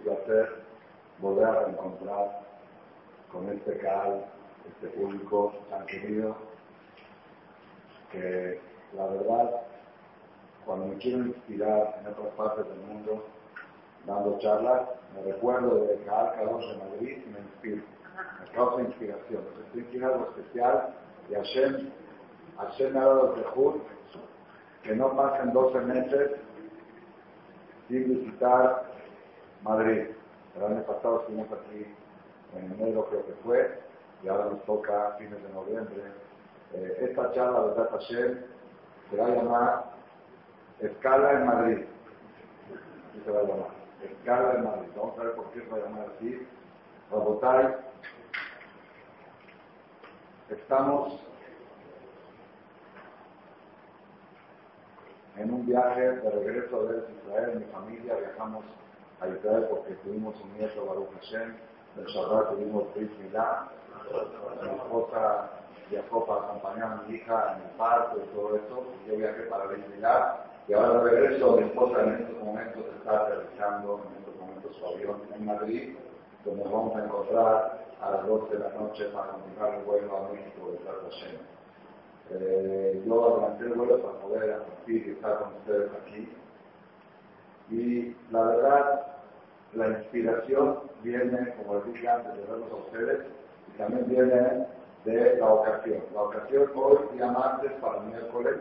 placer volver a reencontrar con este canal, este público tan querido, que la verdad, cuando me quiero inspirar en otras partes del mundo, dando charlas, me recuerdo de Caal Kadosh de Madrid y me inspiro. Me causa inspiración. Estoy inspirado especial y Hashem, Hashem me ha dado Tejur que no pasen 12 meses sin visitar Madrid. El año pasado estuvimos aquí en enero creo que fue, y ahora nos toca fines de noviembre. Eh, esta charla de Tata Hashem se va a llamar Escala en Madrid. Así se va a llamar. Escala en Madrid. Vamos a ver por qué se va a llamar así. Rabotai, estamos en un viaje de regreso de Israel, mi familia, viajamos a Israel porque tuvimos un nieto, Baruch Hashem, del Shabbat tuvimos Brit Milá, mi esposa viajó para acompañar a mi hija en el parto y todo eso, yo viajé para Brit Milá, y ahora de regreso mi esposa en estos momentos está aterrizando, en estos momentos su avión en Madrid, donde vamos a encontrar a las 12 de la noche para continuar el vuelo a México de Hashem. Eh, yo adelanté el vuelo para poder asistir y estar con ustedes aquí. Y la verdad, la inspiración viene, como les dije antes, de verlos a ustedes, y también viene de la ocasión. La ocasión hoy, día martes para el miércoles,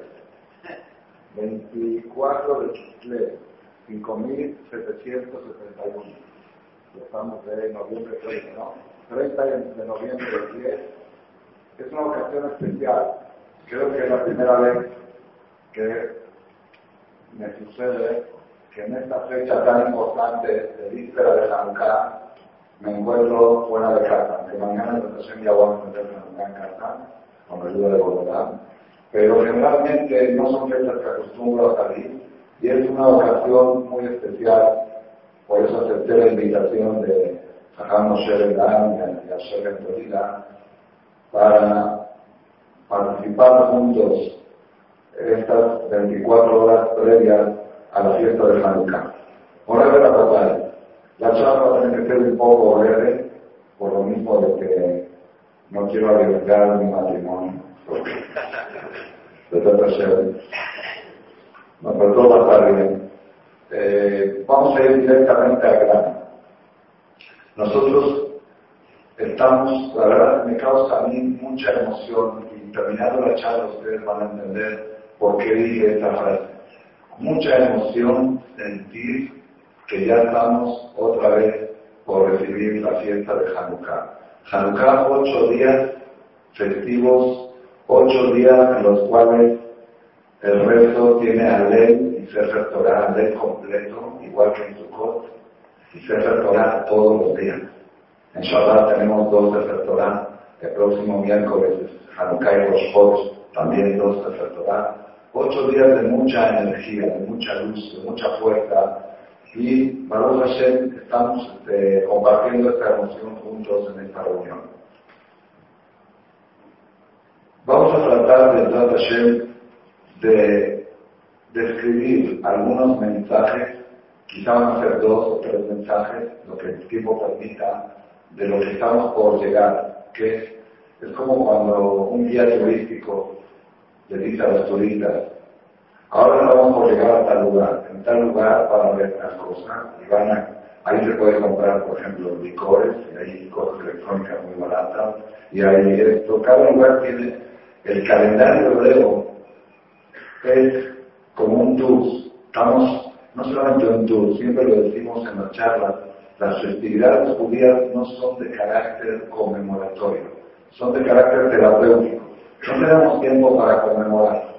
24 de Chisle, 5.771. Estamos de noviembre 30, ¿no? 30 de noviembre del 10. Es una ocasión especial creo que es la primera vez que me sucede que en esta fecha tan importante de víspera de Hanukkah me encuentro fuera de casa, que mañana en la ya vamos a meter Hanukkah en casa, con ayuda de Bogotá, pero generalmente no son fechas que acostumbro a salir y es una ocasión muy especial, por eso acepté la invitación de Sajam Moshe Dan y a Shem Torila para participar juntos estas 24 horas previas a la fiesta de Hanukkah. Ahora de la batalla. La charla va a tener que ser un poco breve, por lo mismo de que no quiero arriesgar mi matrimonio. De tanta No, pero todo va a estar bien. Eh, vamos a ir directamente al grano. Nosotros estamos, la verdad me causa a mí mucha emoción y terminando la charla ustedes van a entender por qué dije esta frase. Mucha emoción sentir que ya estamos otra vez por recibir la fiesta de Hanukkah. Hanukkah, ocho días festivos, ocho días en los cuales el resto tiene Alel y Sefer Torah, Alel completo, igual que en Sukkot, y Sefer Torah todos los días. En Shabbat tenemos dos Sefer Torah, el próximo miércoles es Hanukkah y Rosh también dos Sefer Torah. Ocho días de mucha energía, de mucha luz, de mucha fuerza. Y Baruch Hashem estamos este, compartiendo esta emoción juntos en esta reunión. Vamos a tratar de Baruch Hashem de describir algunos mensajes, quizá van a ser dos o tres mensajes, lo que el tiempo permita, de lo que estamos por llegar, que es como cuando un guía turístico le dice a los turistas, ahora no vamos por llegar a tal lugar, en tal lugar van a ver tal cosa, y van a, ahí se puede comprar, por ejemplo, licores, y hay cosas electrónicas muy baratas, y hay esto, cada lugar tiene, El calendario hebreo es como un tour. Estamos no solamente un tour, siempre lo decimos en las charlas, las festividades judías no son de carácter conmemoratorio, son de carácter terapéutico. No tenemos tiempo para conmemorar.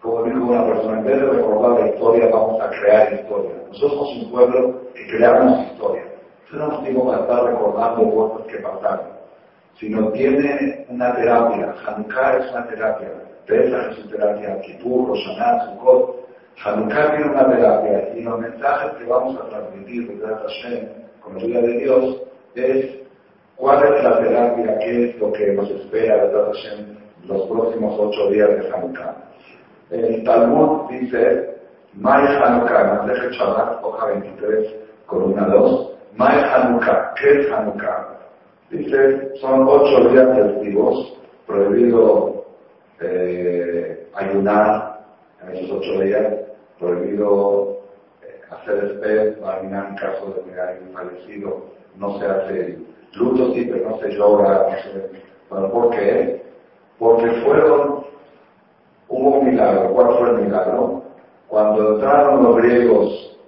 Como dijo una persona, en vez de recordar la historia, vamos a crear historia. Nosotros somos un pueblo que creamos historia. No tenemos tiempo para estar recordando cosas que pasaron, sino tiene una terapia. Hanukkah es una terapia. Pesach es su terapia. Kippur, Roshaná, Sukkot. Hanukkah tiene una terapia. Y los mensajes que vamos a transmitir de Hashem, con la ayuda de Dios, es ¿Cuál es la terapia? ¿Qué es lo que nos espera de los próximos ocho días de Hanukkah? El Talmud dice, May Hanukkah, Masejet Shabbat, hoja 23, columna 2, May Hanukkah, ¿qué es Hanukkah? Dice, son ocho días festivos, prohibido eh, ayunar en esos ocho días, prohibido eh, hacer esped, en caso de que haya fallecido, no se hace luto pero no se llora, no sé. Bueno, ¿por qué? Porque fueron, hubo un milagro. ¿Cuál fue el milagro? Cuando entraron los griegos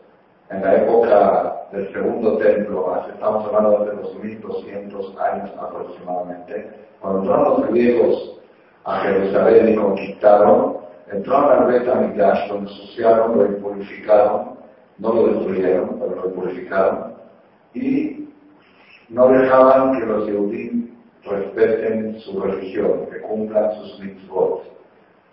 en la época del segundo templo, estamos hablando de los 1200 años aproximadamente, cuando entraron los griegos a Jerusalén y conquistaron, entraron al Bet Amidash, lo ensuciaron, lo impurificaron, no lo destruyeron, pero lo impurificaron, y no dejaban que los Yehudim respeten su religión, que cumplan sus mitzvot.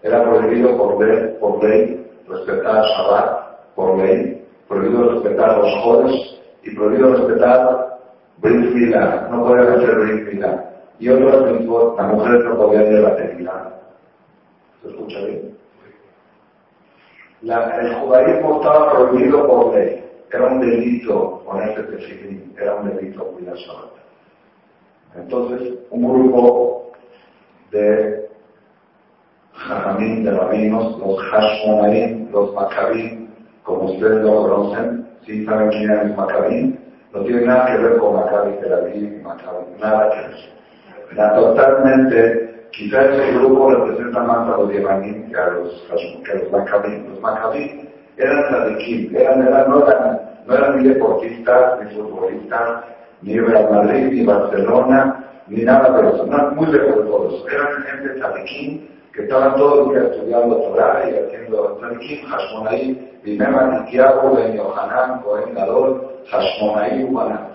Era prohibido por ley, respetar Shabbat, por ley, prohibido respetar los jodes y prohibido respetar Brit Milá, no podían hacer Brit Milá. Y otros mitzvot, las mujeres no podían la tefilá. ¿Se escucha bien? el judaísmo estaba prohibido por ley. Era un delito ponerse tefilín, era un delito cuidar Shabbat. Entonces, un grupo de jajamín, de rabinos, los hashmonaim, los macabín, como ustedes lo conocen, si saben quién es macabín, no tiene nada que ver con Maccabi Tel Aviv Maccabi, nada que ver. Nada, totalmente, quizás ese grupo representa más a los Yevanim que a los, que los Macabín. Los Macabín eran tzadikim, eran, eran, no, eran, no eran ni deportistas, ni futbolistas, ni Real Madrid, ni Barcelona, ni nada de eso, no, muy lejos de todos. Eran gente tzadikim que estaban todo el día estudiando Torah y haciendo tzadikim, Hashmonaí, Bimema, Tiago, Ben Yohanan, Cohen Gadol, Hashmonaí, Ubaná.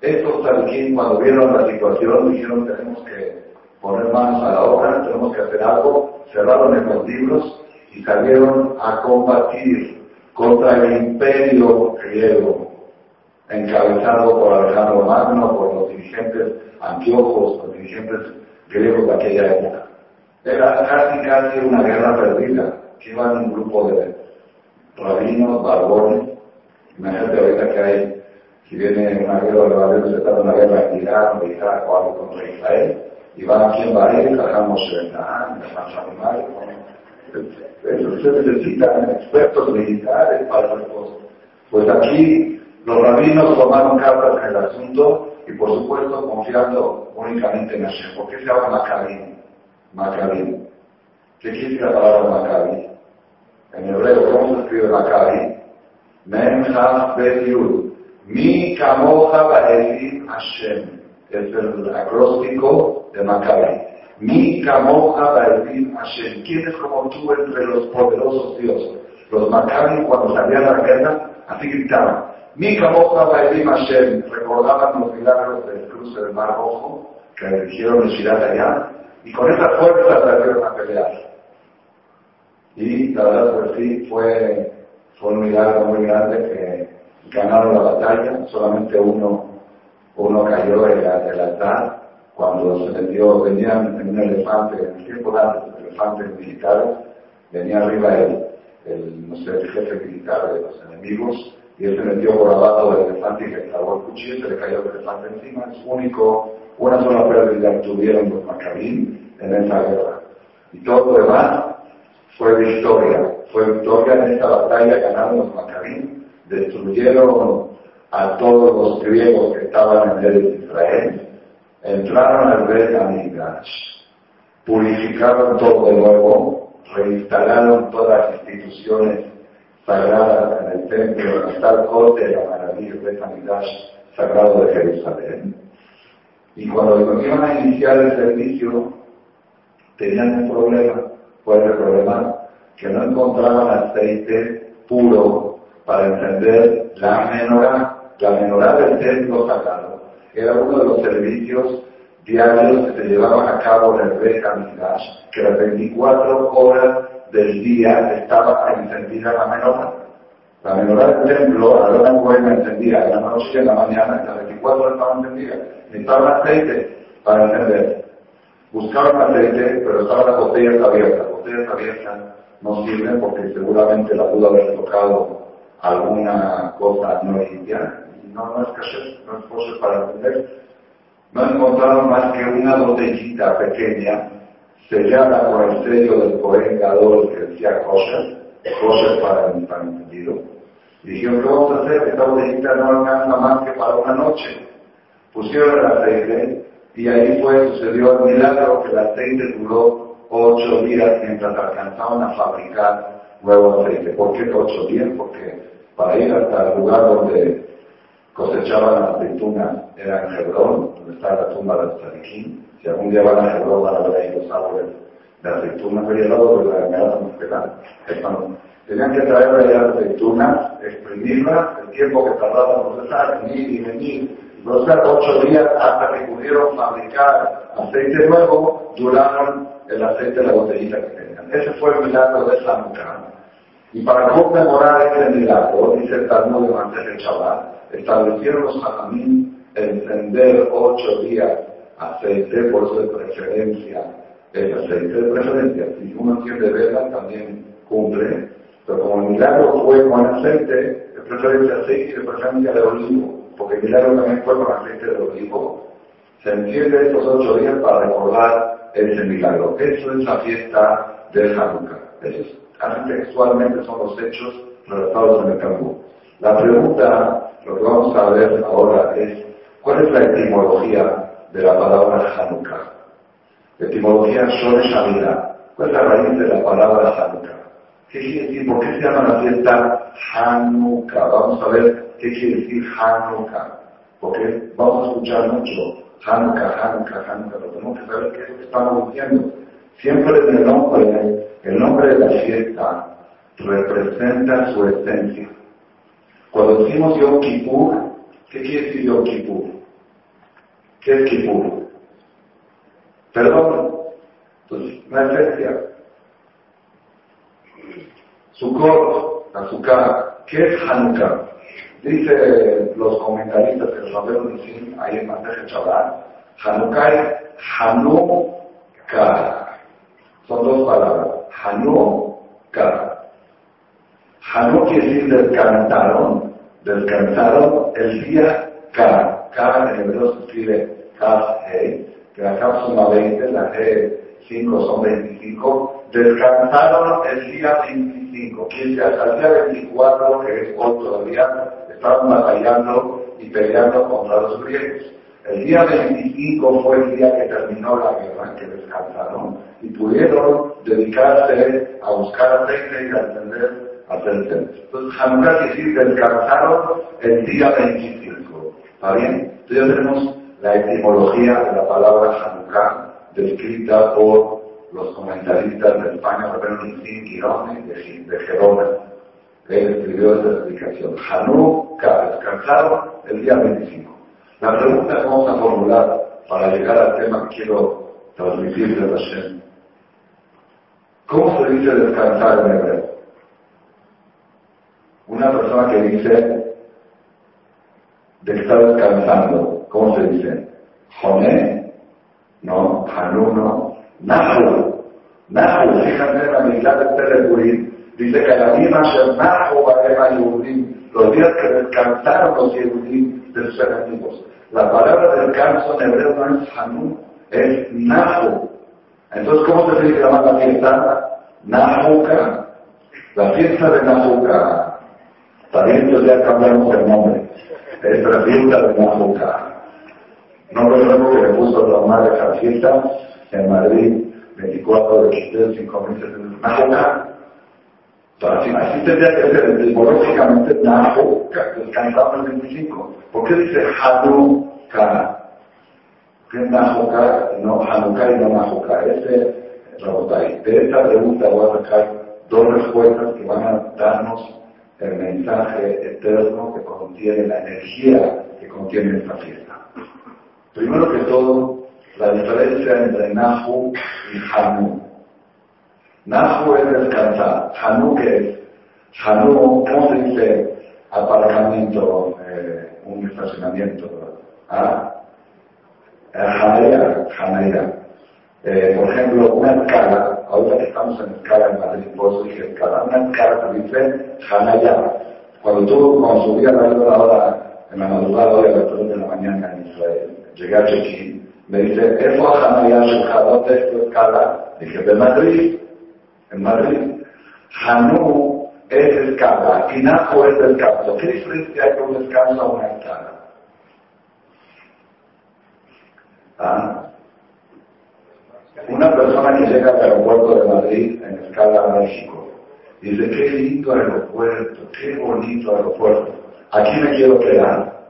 Estos tzadikim cuando vieron la situación dijeron tenemos que poner manos a la obra, tenemos que hacer algo, cerraron en los libros y salieron a combatir contra el imperio griego, encabezado por Alejandro Magno, por los dirigentes antiojos, los dirigentes griegos de aquella época. Era casi casi una guerra perdida, que iban un grupo de rabinos, barbones, imagínate ahorita que hay, si viene una guerra de barbones, se trata una guerra en Irán o Irak o algo contra Israel, y van a quién va a ir, Cajamos Shrenán, Cajamos se necesitan expertos militares para las cosas. Pues aquí los rabinos tomaron cartas en el asunto y por supuesto confiando únicamente en Hashem. ¿Por qué se llama Macabí? Macabí. ¿Qué quiere decir la palabra Macabí? En hebreo, ¿cómo se escribe Macabí? Mem Yud. Mi Kamoja Baelim Hashem. Es el acróstico de Macabí. Mi Kamoja Baelim Hashem. ¿Quién es como tú entre los poderosos dioses? Los Maccabi cuando salían a la guerra, así gritaban. Mi Kamoja Baelim Hashem. Recordaban los milagros del cruce del Mar Rojo, que dirigieron el Shirat allá, y con esa fuerza salieron a pelear. Y la verdad, pues sí, fue, fue un milagro muy grande que ganaron la batalla, solamente uno, uno cayó en el altar cuando se metió, venían en un elefante, en el tiempo de antes, elefantes militares, venía arriba el, el, no sé, el jefe militar de los enemigos, y él se metió por abajo del elefante y le clavó el cuchillo, se le cayó el elefante encima, es único, una sola pérdida tuvieron los macabín en esa guerra. Y todo lo demás fue victoria, fue victoria en esta batalla, ganaron los macabín, destruyeron a todos los griegos que estaban en el Israel, entraron al Bet Amidash. purificaron todo de nuevo, reinstalaron todas las instituciones sagradas en el templo, hasta el corte de la maravilla de Samidash sagrado de Jerusalén. Y cuando iban a iniciar el servicio, tenían un problema. ¿Cuál el problema? Que no encontraban aceite puro para encender la menorá. La menorá del templo sagrado era uno de los servicios diarios que se llevaban a cabo en el Beit que las 24 horas del día estaba encendida la menorá. La menorá del templo, a la hora buena encendida, en la noche en la mañana, las 24 horas estaba encendida. Necesitaban aceite para encender. Buscaban aceite, pero estaban las botellas abiertas. Las botellas abiertas no sirven porque seguramente la pudo haber tocado alguna cosa no limpia. No, no es que no es cosa para encender no encontraron más que una botellita pequeña sellada con el sello del Cohen que decía kosher, kosher para, el entendido. Dijeron, ¿qué vamos a hacer? Esta botellita no alcanza más que para una noche. Pusieron el aceite y ahí fue, sucedió el milagro que el aceite duró ocho días mientras alcanzaban a fabricar nuevo aceite. ¿Por qué ocho días? Porque para ir hasta el lugar donde cosechaban las aceitunas era en Hebrón, donde está la tumba de Tzadikim. Si algún día van a Hebrón van a ver ahí los árboles de aceitunas, pero al lado de la Gemara Tenían que traer allá aceitunas, exprimirlas, el tiempo que tardaban en procesar, venir y venir, y procesar ocho días hasta que pudieron fabricar aceite nuevo, duraron el aceite de la botellita que tenían. Ese fue el milagro de Hanukkah. Y para conmemorar ese milagro, dice el Talmud de Mantel Chaval, establecieron Hajamim encender ocho días aceite, por de preferencia el aceite de preferencia. Si uno enciende vela, también cumple, pero como el milagro fue con aceite, de preferencia aceite y de preferencia de olivo, porque el milagro también fue con aceite de olivo, se enciende estos ocho días para recordar ese milagro. Eso es la fiesta de Hanukkah. Eso es, textualmente son los hechos relatados en el campo. La pregunta, lo que vamos a ver ahora es, ¿cuál es la etimología de la palabra Hanukkah? Etimología Shore Shamira. ¿Cuál es la raíz de la palabra Hanukkah? ¿Qué quiere decir? ¿Por qué se llama la fiesta Hanukkah? Vamos a ver qué quiere decir Hanukkah. Porque vamos a escuchar mucho Hanukkah, Hanukkah, Hanukkah, pero tenemos que saber qué es lo que estamos diciendo. Siempre el nombre, el nombre de la fiesta representa su esencia. Cuando decimos Yom Kippur, ¿qué quiere decir Yom Kippur? ¿Qué es Kippur? Perdón. Entonces, la esencia. Sukkot, azúcar. ¿Qué es Hanukkah? Dice los comentaristas que raberos dicen ahí en Mateje Chabal, Hanukkah es Hanukkah. Son dos palabras. Hanukkah. Hanú quiere decir descansaron, descansaron el día K. K en hebreo se escribe He, que la Kaf suma 20, la G 5 son 25. Descansaron el día 25, que hasta el día 24, que es hoy todavía, estaban batallando y peleando contra los griegos. El día 25 fue el día que terminó la guerra, que descansaron y pudieron dedicarse a buscar aceite y a entender Entonces, Hanukkah decir descansaron el día 25. ¿Está bien? Entonces ya tenemos la etimología de la palabra Hanukkah descrita por los comentaristas de España, Roberto Nitzin Girone de, de Gerona. Él escribió esta explicación. Hanukkah, descansaron el día 25. La pregunta que vamos a formular para llegar al tema que quiero transmitir de Hashem. ¿Cómo se dice descansar en hebreo? Una persona que dice de que está descansando, ¿cómo se dice? Joné, no, Hanú no, Nahu, Nahu, fíjate en la mitad de Telepurim, dice que la misma Nahu a Yehudim, los días que descansaron los Yehudim de sus enemigos. La palabra descanso en hebreo no es Hanú, es Nahu. Entonces, ¿cómo se dice la fiesta? Nahuka. La fiesta de Nahuka también entonces ya cambiamos el nombre. Es la fiesta de Nahuca. No recuerdo que le puso la madre a fiesta en Madrid. 24 de Quistel, 5 meses en Najoca. Así, así tendría que ser etimológicamente Najoca, descansado en el 25. ¿Por qué dice Hanukkah? ¿Qué es Najoca? No, Hanukkah y no Najoca. Este, de esta pregunta voy a sacar dos respuestas que van a darnos el mensaje eterno que contiene la energía que contiene esta fiesta. Primero que todo, la diferencia entre Nahu y Hanu. Nahu es descansar. Hanu, ¿qué es? Hanu, ¿cómo se dice aparcamiento, eh, un estacionamiento? ¿Ah? Hanaya, Hanaya. Eh, por ejemplo, una escala, ahora que estamos en escala en Madrid, por eso dije escala, una escala que dice Hanaya. Cuando tú, cuando subí a la hora, en la madrugada hoy a las 3 de la mañana en Israel, llegué a Chequín, me dice, ¿Efo Hanaya? ¿Dónde es tu escala? Dije, de Madrid, en Madrid. Hanú es escala, Tinajo es descanso. ¿Qué diferencia hay con descanso a una escala? ¿Ah? Una persona que llega al aeropuerto de Madrid en escala a México dice, qué lindo aeropuerto, qué bonito aeropuerto, aquí me quiero quedar.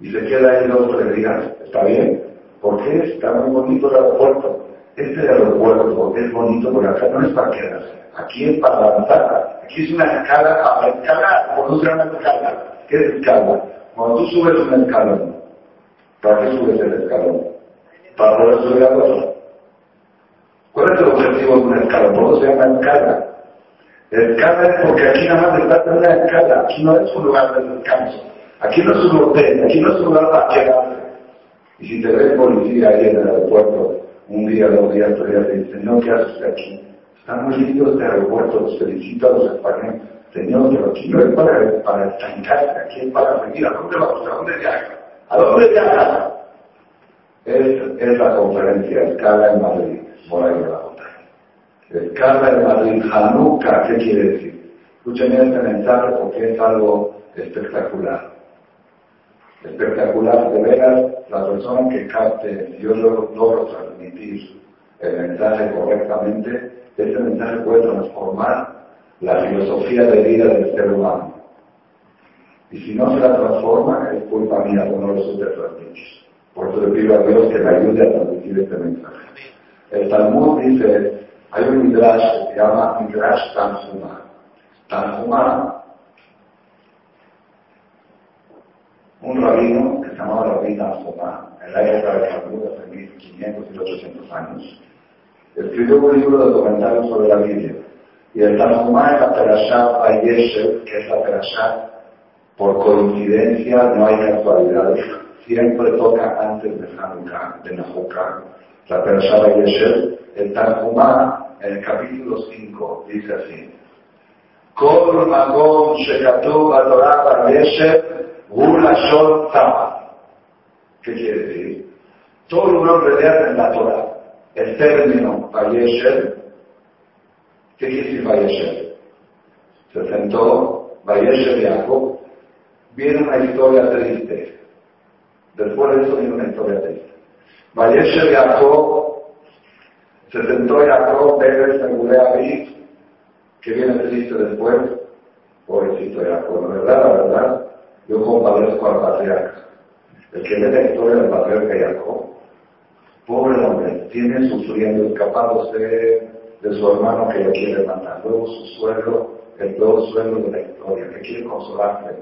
Y se queda ahí dos o tres días, está bien, ¿por qué está muy bonito el aeropuerto? Este aeropuerto es bonito porque acá no es para quedarse, aquí es para avanzar, aquí es una escala para escalar, ¿por qué se llama escala? ¿Qué es escala? Cuando tú subes un escalón, ¿para qué subes el escalón? Para poder subir a otro. ¿Cuál es el objetivo de una escala? ¿Por qué se llama escala? Escala es porque aquí nada más está en una escala, aquí no es un lugar de descanso, aquí no es un hotel, aquí no es un lugar para quedarse. Y si te ves policía ahí en el aeropuerto, un día, dos días, tres días, te dice, Señor, ¿qué haces aquí? Está muy lindo este aeropuerto, los felicito a los españoles. Señor, pero aquí no es para, para estancarse, aquí es para venir. ¿A dónde vamos? ¿A dónde viaja? ¿A dónde viaja? Es, es la conferencia Escala en Madrid por ahí abajo. Escala de Madrid, Hanukkah, ¿qué quiere decir? Escuchen este mensaje porque es algo espectacular. Espectacular, de veras, la persona que capte, yo logro transmitir el mensaje correctamente, ese mensaje puede transformar la filosofía de vida del ser humano. Y si no se la transforma, es culpa mía, no lo supe transmitir. Por eso le pido a Dios que me ayude a transmitir este mensaje. El Talmud dice, hay un midrash que se llama Midrash Tanjuma. Tanjuma, un rabino que se llamaba Rabí Tanjuma, en la época del Talmud, hace 1500 y 800 años, escribió un libro de comentarios sobre la Biblia. Y el Tanjuma es la Perashá Bayeshev, que es la Perashá, por coincidencia, no hay casualidades, siempre toca antes de Hanukkah, de Nahukkah la Perashá Yesher, el Tanjumá, en el capítulo 5, dice así. Kol Yesher Gulashon Tama. ¿Qué quiere decir? Todo el nombre de en la Torah. El término Vayesher, ¿qué quiere decir Vayesher? Se sentó Vayesher Jacob. Viene una historia triste. Después de eso viene una historia triste. Vayesher Jacob, se sentó Jacob, Pérez, Seguré David, que viene triste después, pobrecito Jacob, la verdad, la verdad, yo compadezco al patriarca. El que ve la historia del patriarca Jacob, pobre hombre, tiene sufriendo, escapándose de su hermano que lo quiere matar. Luego su suegro, el peor suegro de la historia, que quiere consolarle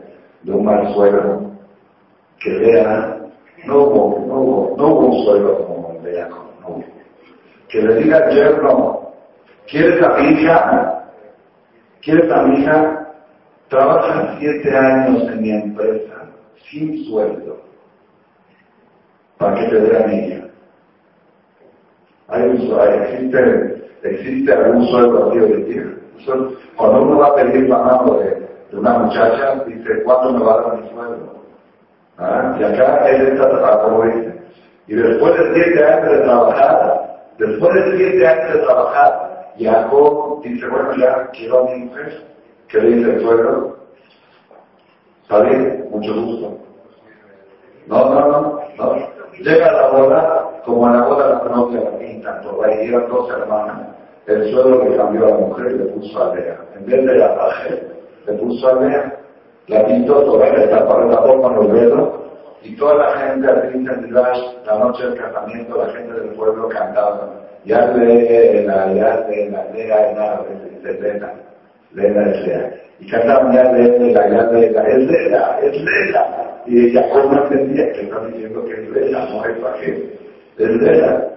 de un mal suegro, que vea no hubo, no hubo, no hubo un suelo como el de Jacob, no hubo. Que le diga al yerno, ¿quieres a mi hija? ¿Quieres a mi hija? Trabaja siete años en mi empresa, sin sueldo, para que te dé a mi. Hay un, existe, existe algún sueldo así hoy en día. Cuando uno va a pedir la mano de, de una muchacha, dice, ¿cuánto me va a dar mi sueldo? ¿Ah? Y acá él está trabajando, dice. Y después de siete años de trabajar, después de siete años de trabajar, Jacob dice, bueno, ya quiero a mi mujer. ¿Qué le dice el suegro? Está mucho gusto. No, no, no, no. Llega la boda como a la boda la novia la pintan por ahí, eran dos hermanas. El suelo le cambió a la mujer y le puso a Lea. En vez de la traje, le puso a Lea. La pintó toda, le tapó, la con los dedos. Y toda la gente al fin la noche del casamiento, la gente del pueblo cantaba. Ya lee la, ya lee la, Lea en árabe, se Lea es Lea. Y cantaban ya lee la, ya lee la, es Lea, es Lea. Y Jacob no entendía que están diciendo que es Lea, no es para qué. Es Lea.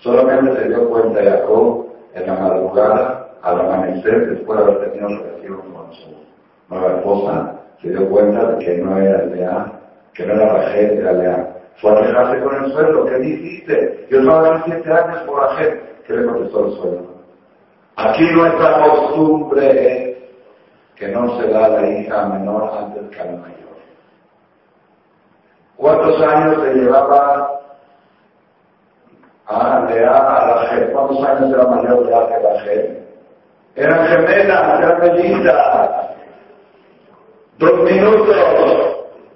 Solamente se dio cuenta Jacob en la madrugada, al amanecer, después de haber tenido relación con su nueva esposa, se dio cuenta de que no era Lea, que no era Rachel, era Lea. Fue a quejarse con el suelo, ¿qué dijiste? Yo trabajé siete años por Rachel. ¿Qué le contestó el suelo? Aquí nuestra costumbre es que no se da la hija menor antes que a la mayor. ¿Cuántos años se llevaba a Lea a Rachel? ¿Cuántos años era mayor Lea que Rachel? Eran gemelas, eran mellizas. Dos minutos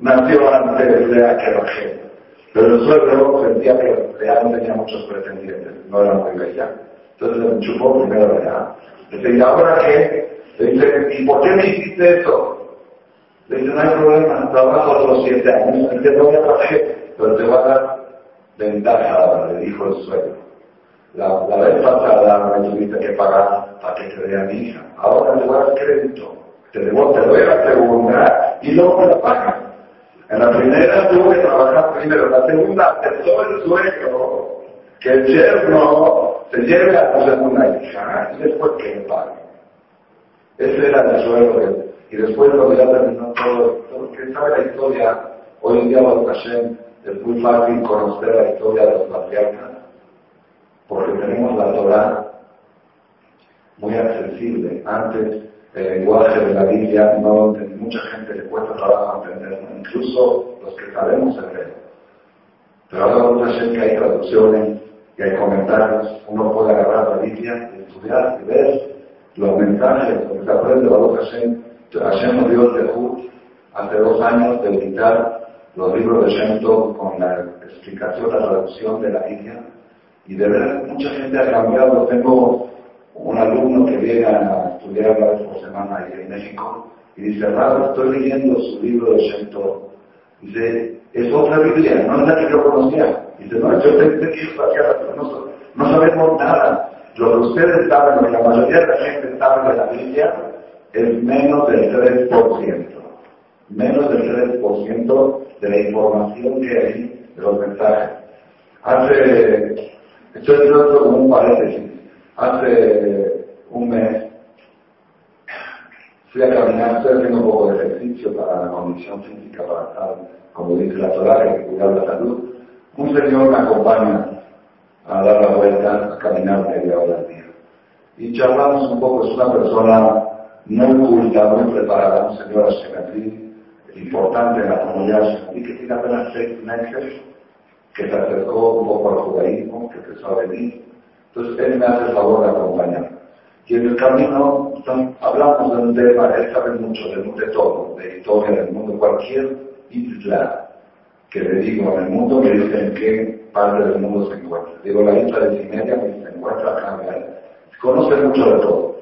nació antes Lea que Rachel. Pero el suegro sentía que Lea no tenía muchos pretendientes, no era muy bella. Entonces le chupó primero Lea. Le dice, ¿y ahora qué? Le dice, ¿y por qué me hiciste eso? Le dice, no hay problema, trabajo otros siete años, y te voy a Rachel, pero te va a dar ventaja, le dijo el suegro. La, la vez pasada me tuviste que pagar para que te dé a mi hija. Ahora te voy a dar crédito. Te, debo, te doy la segunda y luego me la pagas. En la primera tuve que trabajar primero, en la segunda aceptó el suegro que el yerno se lleve a la segunda hija y después que le pague. Ese era el suegro. Y después cuando ya terminó todo, todo que sabe la historia, hoy en día Hashem es muy fácil conocer la historia de los patriarcas, porque tenemos la Torah muy accesible. Antes el lenguaje de la Biblia no mucha gente le cuesta trabajo entenderlo, incluso los que sabemos hebreo. Pero ahora gente que hay traducciones y hay comentarios, uno puede agarrar la Biblia y estudiar y ver los mensajes, lo que se aprende de Baruch Hashem. Hashem nos dio el hace dos años de editar los libros de Shem con la explicación, la traducción de la Biblia. Y de verdad, mucha gente ha cambiado. Tengo un alumno que viene a estudiar una vez por semana ahí en México y dice, Rado, estoy leyendo su libro de Shem Dice, es otra Biblia, no es la que yo conocía. Dice, no, yo pensé que no, no sabemos nada. Lo que ustedes saben, lo que la mayoría de la gente sabe de la Biblia, es menos del 3%. Menos del 3% de la información que hay de los mensajes. Hace, estoy como un paréntesis, hace un mes fui a caminar, estoy haciendo un poco de ejercicio para la condición física, para estar, como dice la Torah, que cuidar la salud. Un señor me acompaña a dar la vuelta, a caminar media hora al día. Y charlamos un poco, es una persona muy culta, muy preparada, un señor asimetrí, importante en la comunidad y que tiene apenas seis meses, que se acercó un poco al judaísmo, que empezó a venir. Entonces él me hace el favor de acompañar. Y en el camino hablamos de un tema, él sabe mucho de, todo, de historia del mundo, cualquier isla que le digo en el mundo me dice en qué parte del mundo se encuentra. Digo, la isla de Cimeria me se encuentra acá, conoce mucho de todo.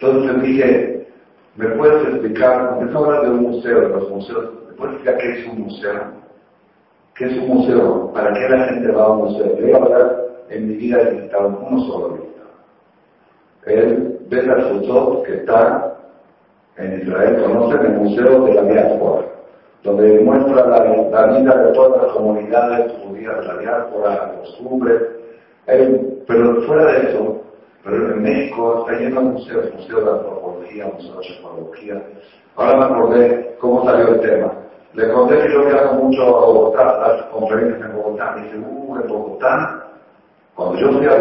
Entonces le dije, ¿Me puedes explicar? A hablar de un museo, de los museos. ¿Me puedes explicar qué es un museo? ¿Qué es un museo? ¿Para qué la gente va a un museo? Yo, la verdad, en mi vida he visitado uno solo. Él ve la foto que está en Israel, conocen el Museo de la Diáspora, donde muestra la, vida de todas las comunidades judías de la diáspora, la costumbre. pero fuera de eso, pero en México está lleno de museos, museo de antropología, museo de antropología. Ahora me acordé cómo salió el tema. Le conté que yo viajo mucho a Bogotá, las conferencias en Bogotá. Me dice, uh, en Bogotá. Cuando yo fui a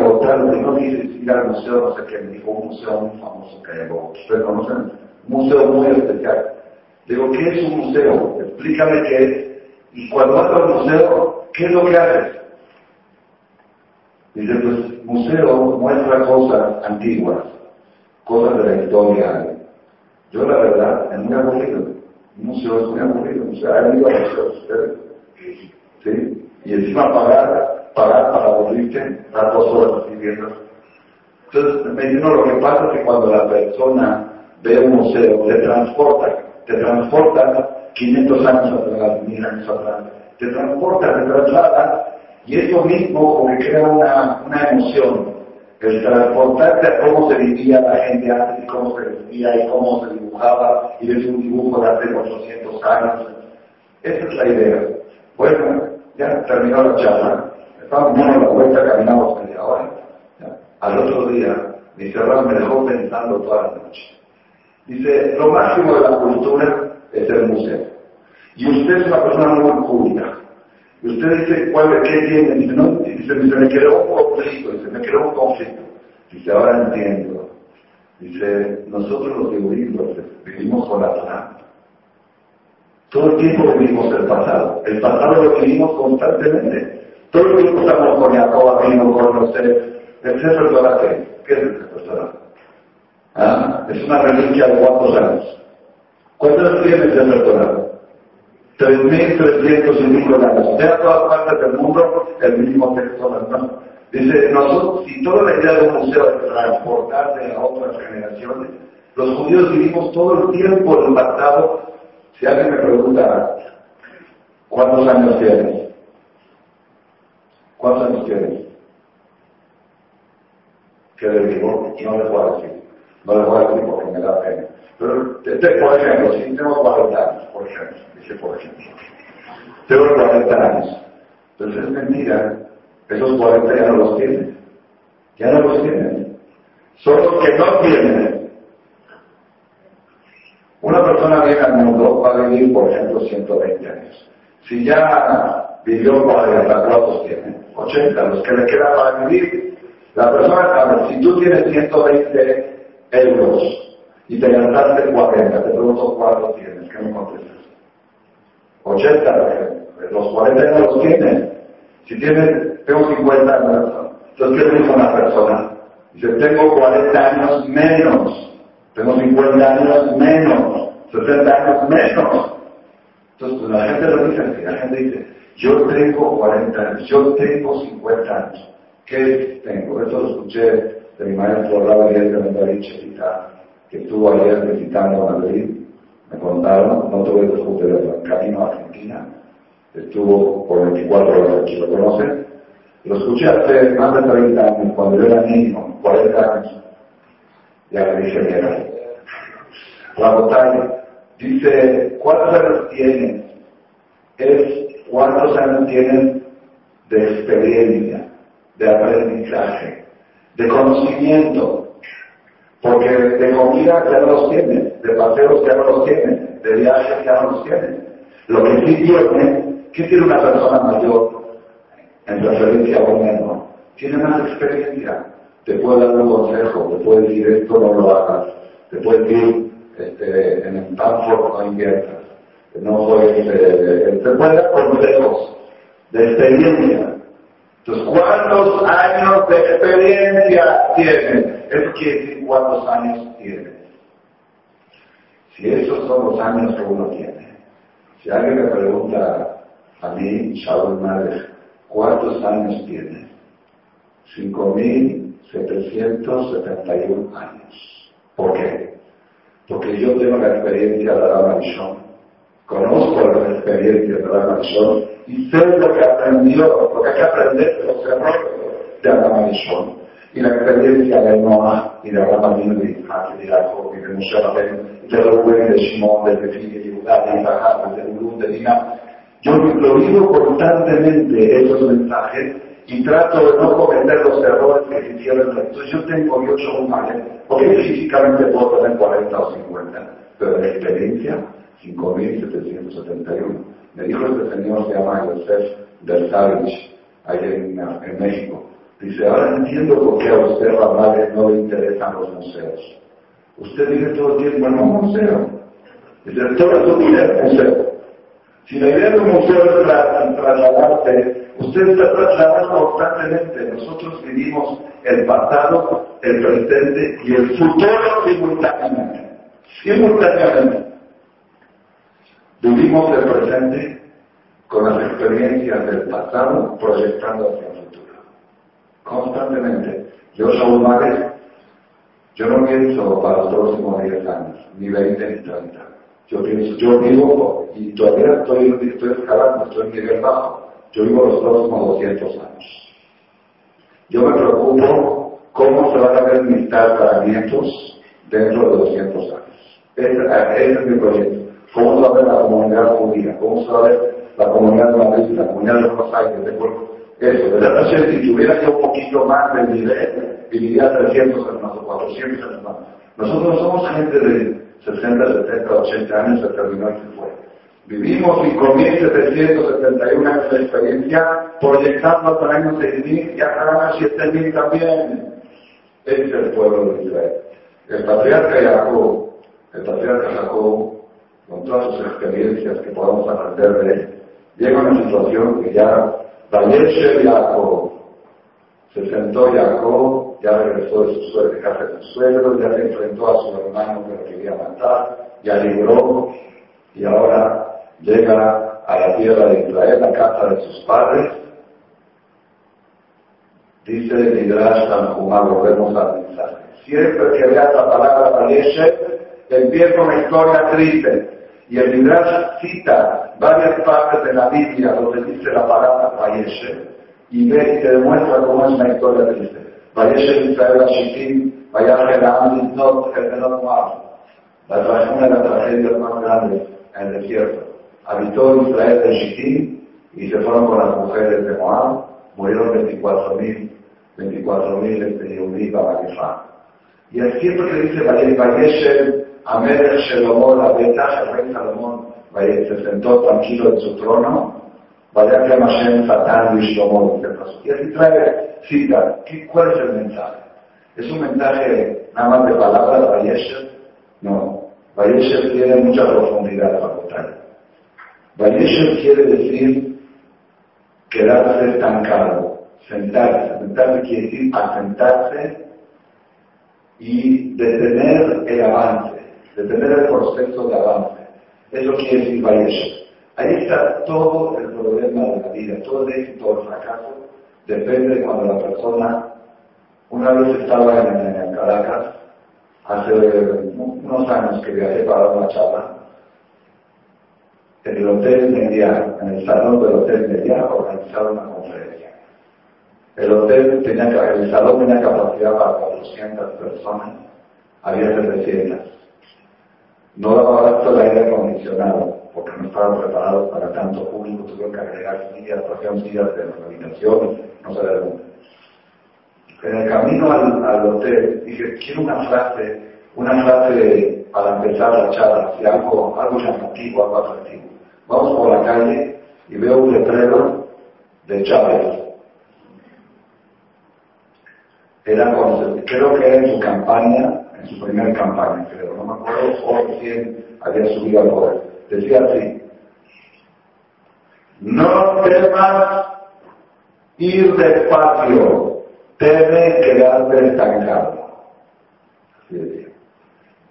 que hice es ir al museo, no sé qué, me dijo un museo muy famoso que hay en. Ustedes conocen, un museo muy especial. Digo, ¿qué es un museo? Explícame qué es. Y cuando vas al museo, ¿qué es lo que haces? Dice, pues, museo muestra cosas antiguas, cosas de la historia. Yo, la verdad, es muy aburrido. Un museo es muy aburrido. O sea, han ido a museos ustedes. ¿Sí? Y encima pagar, pagar para dormirte, estar dos horas así viendo. Entonces, me dijo, lo que pasa es que cuando la persona ve un museo, te transporta, te transporta 500 años atrás, 1000 años atrás, te transporta, te traslada, y eso mismo como que crea una, una emoción. El transportarte a cómo se vivía la gente antes y cómo se vivía y cómo se dibujaba, y ves un dibujo de hace 800 años. Esa es la idea. Bueno, ya terminó la charla. Estábamos dando la vuelta, caminamos media hora. Al otro día, mi cerrado me dejó pensando toda la noche. Dice, lo máximo de la cultura es el museo. Y usted es una persona muy culta. Y usted dice, ¿cuál, ¿qué tiene? Dice, no, dice, me creó un conflicto, dice, me creó un conflicto. Dice, ahora entiendo. Dice, nosotros los judíos vivimos con la Torah. Todo el tiempo vivimos el pasado. El pasado lo vivimos constantemente. Todo el tiempo estamos con Jacob, vino con seres. ¿El Sefer Torah qué? ¿Qué es el Torah? ¿Ah? Es una reliquia de cuántos años. ¿Cuántos tiene el Torah? 3.300 y pico años. De todas partes del mundo, el mismo texto, ¿no? Dice, nosotros, si toda la idea de un museo es transportarse a otras generaciones, los judíos vivimos todo el tiempo en el pasado. Si alguien me pregunta, ¿cuántos años tienes? ¿Cuántos años tienes? ¿Qué le digo? No le puedo decir. No le voy a decir porque me da pena. Pero, por ejemplo, si tengo 40 años, por ejemplo, dice por ejemplo, tengo 40 años, entonces es mentira, esos 40 ya no los tienen, ya no los tienen, son los que no tienen. Una persona viene al mundo va a vivir, por ejemplo, 120 años. Si ya vivió 40, ¿cuántos tiene? 80, los que le quedan para vivir. La persona, si tú tienes 120 euros y te gastaste 40, te pregunto cuánto tienes, ¿qué me contestas? 80, los 40 no los tienes. Si tienes, tengo 50 años, entonces ¿qué dice una persona? Dice, tengo 40 años menos, tengo 50 años menos, 60 años menos. Entonces pues, la gente lo dice así, la gente dice, yo tengo 40 años, yo tengo 50 años. ¿Qué tengo? Eso lo escuché de mi maestro Raúl de David Chetita que estuvo ayer visitando Madrid, me contaron, no tuve que de en camino a Argentina, estuvo por 24 horas aquí, ¿lo conocen? Lo escuché hace más de 30 años, cuando yo era niño, 40 años. Ya le dije, mira, la botella dice, ¿cuántos años tienes? Es cuántos años tienes de experiencia, de aprendizaje, de conocimiento, porque de comida ya no los tienen, de paseos ya no los tienen, de viajes ya no los tienen. Lo que sí tiene, ¿qué tiene una persona mayor en referencia a un menor? Tiene más experiencia. Te puede dar un consejo, te puede decir esto no lo hagas, te puede decir este, en el Stanford no inviertas, no puedes, eh, te puede dar consejos de experiencia. Entonces, ¿cuántos años de experiencia tienes? Eso quiere decir cuántos años tiene. Si esos son los años que uno tiene. Si alguien me pregunta a mí, Shaul Madre, ¿cuántos años tiene? 5.771 años. ¿Por qué? Porque yo tengo la experiencia de la Marishon. Conozco la experiencia de la y sé lo que aprendió, lo que hay que aprender de los errores de la y la experiencia de Noah y de Abraham de Isaac y de Jacob y de Moshe Rabbeinu de Rubén, de Shimon, de Leví, de Yehudá, de Isaac, de de Dina. Yo lo vivo constantemente esos mensajes y trato de no cometer los errores que hicieron. Entonces yo tengo 8 males, porque físicamente puedo tener 40 o 50, pero de experiencia 5.771. Me dijo este señor, se llama Joseph del Savage, ahí en, en México. Dice, ahora entiendo por qué a usted, madre no le interesan los museos. Usted vive todo el tiempo en un museo. Dice, toda su vida museo. Si la idea de un museo es trasladarse, usted está trasladando constantemente. Nosotros vivimos el pasado, el presente y el futuro simultáneamente. Simultáneamente. Vivimos el presente con las experiencias del pasado proyectando hacia el futuro. Constantemente. Yo, soy Márez, yo no pienso para los próximos 10 años, ni 20 ni 30. Yo pienso, yo vivo, y todavía estoy, estoy escalando, estoy en nivel bajo. Yo vivo los próximos 200 años. Yo me preocupo cómo se van a ver mis tratamientos dentro de 200 años. Ese, es mi proyecto. ¿Cómo ver la comunidad judía? ¿Cómo ver la comunidad de Madrid, la comunidad de Buenos Aires? De eso, de verdad, si tuviera yo un poquito más de nivel, viviría 300 hermanos o 400 hermanos. Nosotros somos gente de 60, 70, 80 años, se terminó y se fue. Vivimos 5.771 años de experiencia, proyectando hasta el año 6.000 y hasta el año 7.000 también. Ese es el pueblo de Israel. El patriarca Jacob, el patriarca Jacob, con todas sus experiencias que podamos aprender de él, llega una situación que ya Vayeshe Jacob, se sentó Jacob, ya regresó de su suegro, de casa de su suegro, ya se enfrentó a su hermano que lo quería matar, ya libró, y ahora llega a la tierra de Israel, la casa de sus padres. Dice Midrash Tanjumá, volvemos al mensaje. Siempre que veas la palabra Vayeshe, empieza una historia triste. Y el Midrash cita varias partes de la Biblia donde dice la palabra Vayeshe y ve y te demuestra cómo es una historia triste. Vayeshe Israel Shitim, Vayashe La'am Liznot, el La tragedia, de las tragedias más grandes en el desierto. Habitó Israel de Shitim y se fueron con las mujeres de Moab, murieron 24.000 24.000 este, Yehudí Babagefá. Y cierto que dice Vayeshe Amelech Shelomo, la beta, el rey Salomón, se sentó tranquilo en su trono, vaya que Hashem Satán y Shlomo, y así trae cita, ¿cuál es el mensaje? ¿Es un mensaje nada más de palabras, Vayeshev? No, Vayeshev tiene mucha profundidad la batalla. Vayeshev quiere decir quedarse estancado, sentarse, sentarse quiere decir asentarse y detener el avance detener el proceso de avance. Eso quiere decir Vayesha. Ahí está todo el problema de la vida, todo el éxito o el fracaso depende de cuando la persona, una vez estaba en, Caracas, hace unos años que viajé para una charla, en el Hotel Media, en el salón del Hotel Media, organizaron una conferencia. El hotel tenía, el salón tenía capacidad para 400 personas, había 700 no daba abasto el aire acondicionado, porque no estaban preparados para tanto público, tuvieron que agregar sillas, trajeron sillas de la habitación, no de dónde. En el camino al, hotel dije, quiero una frase, una frase para empezar la charla, si algo, algo llamativo, algo atractivo. Vamos por la calle y veo un letrero de Chávez. Era, creo que era en su campaña en su primera campaña, creo, no me acuerdo, o recién había subido al poder. Decía así, no temas ir despacio, teme quedarte estancado. Así decía.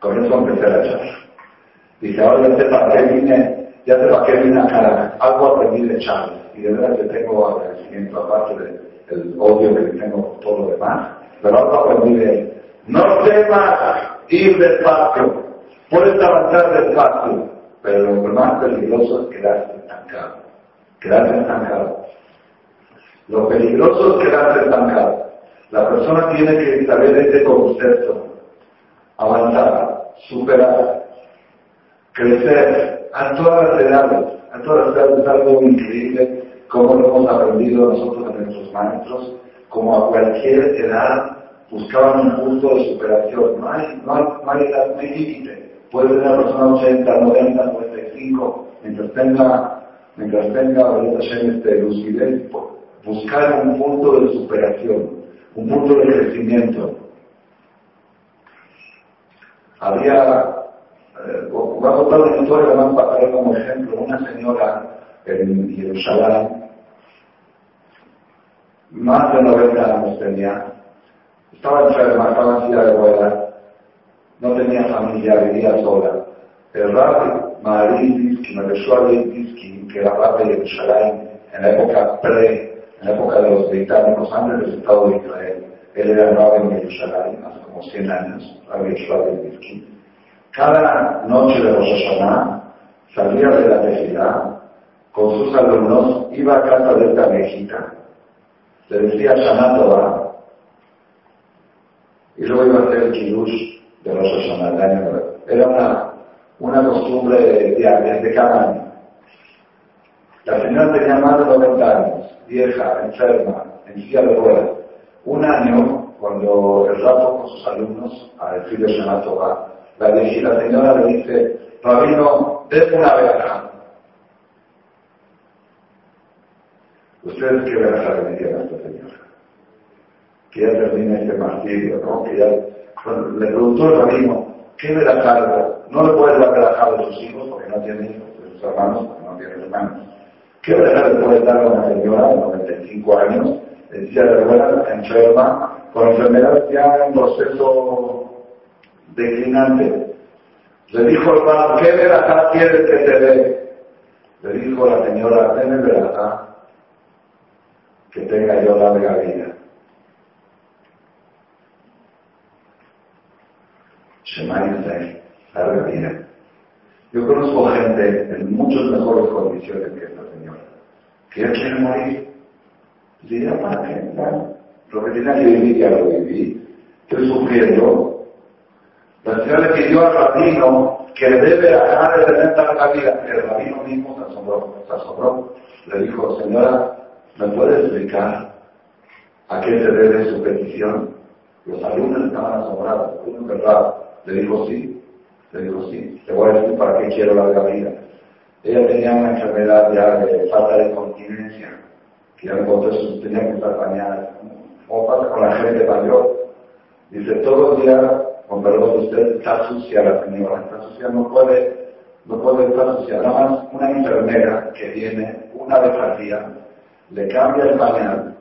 Con eso empecé a echar. Dice, ahora ya sé para qué vine, ya sé para qué vine a algo aprendí de Chávez, y de verdad que tengo agradecimiento, aparte del odio que tengo por todo lo demás, pero algo aprendí de él. No temas ir despacio. Puedes avanzar despacio, pero lo más peligroso es quedarse estancado. Quedarse estancado. Lo peligroso es quedarse estancado. La persona tiene que saber este concepto. Avanzar, superar, crecer a todas las edades. A todas las edades es algo increíble como lo hemos aprendido nosotros de nuestros maestros, como a cualquier edad buscaban un punto de superación. No hay, no hay, no hay, límite. Puede tener una persona 80, 90, 95, mientras tenga, mientras tenga este, lucidez, buscar un punto de superación, un punto de crecimiento. Había, voy a contar una historia para traer como ejemplo, una señora en Jerusalén, más de 90 años tenía, estaba enferma, estaba en silla de ruedas, no tenía familia, vivía sola. El rabbi Maharidisky, Maleshuadisky, que era Rabbi de Yerushalayim, en la época pre, en la época de los británicos, antes del Estado de Israel. Él era Rabbi de Yerushalayim, hace como 100 años, Rabbi Yerushalayim Cada noche de Rosh Hashanah salía de la tefilá con sus alumnos, iba a casa de esta viejita, le decía Shana Torah, y luego iba a hacer el kiddush de Rosh Hashanah. Era una, una costumbre diaria de cada año. La señora tenía más de 90 años, vieja, enferma, en silla de ruedas. Un año, cuando el rato con sus alumnos a decir de Shana Torah, la, la señora le dice, Rabino, es una verajá. ¿Ustedes qué verajá le dirían a señora? Que ya termine este martirio, ¿no? Que ya... le preguntó el rabino, ¿qué verajá? No le puede dar verajá de sus hijos porque no tiene hijos, de sus hermanos porque no tiene hermanos. ¿Qué verajá le dar a una señora de 95 años, decía de ruedas, enferma, con enfermedades ya en proceso declinante? Le dijo el padre, ¿qué verajá quieres que te dé? Le dijo la señora, deme verajá que tenga yo larga vida. Larga vida. Yo conozco gente en muchas mejores condiciones que esta señora, que quiere morir. Diría, ¿para qué? Lo que tenía que vivir ya lo viví. Estoy sufriendo, la señora le pidió al rabino que debe dejar de tener tanta vida. El rabino mismo se asombró, se asombró. Le dijo, señora, ¿me puede explicar a qué se debe su petición? Los alumnos estaban asombrados. Uno verdad. Le dijo sí. Le dijo sí. Te voy a decir para qué quiero larga vida. Ella tenía una enfermedad ya de falta de continencia, que entonces tenía que estar bañada. Como pasa con la gente mayor. Dice, todo el día con perdón usted, está sucia la señora, está sucia, no puede, no puede estar sucia. Nada más una enfermera que viene, una vez le cambia el pañal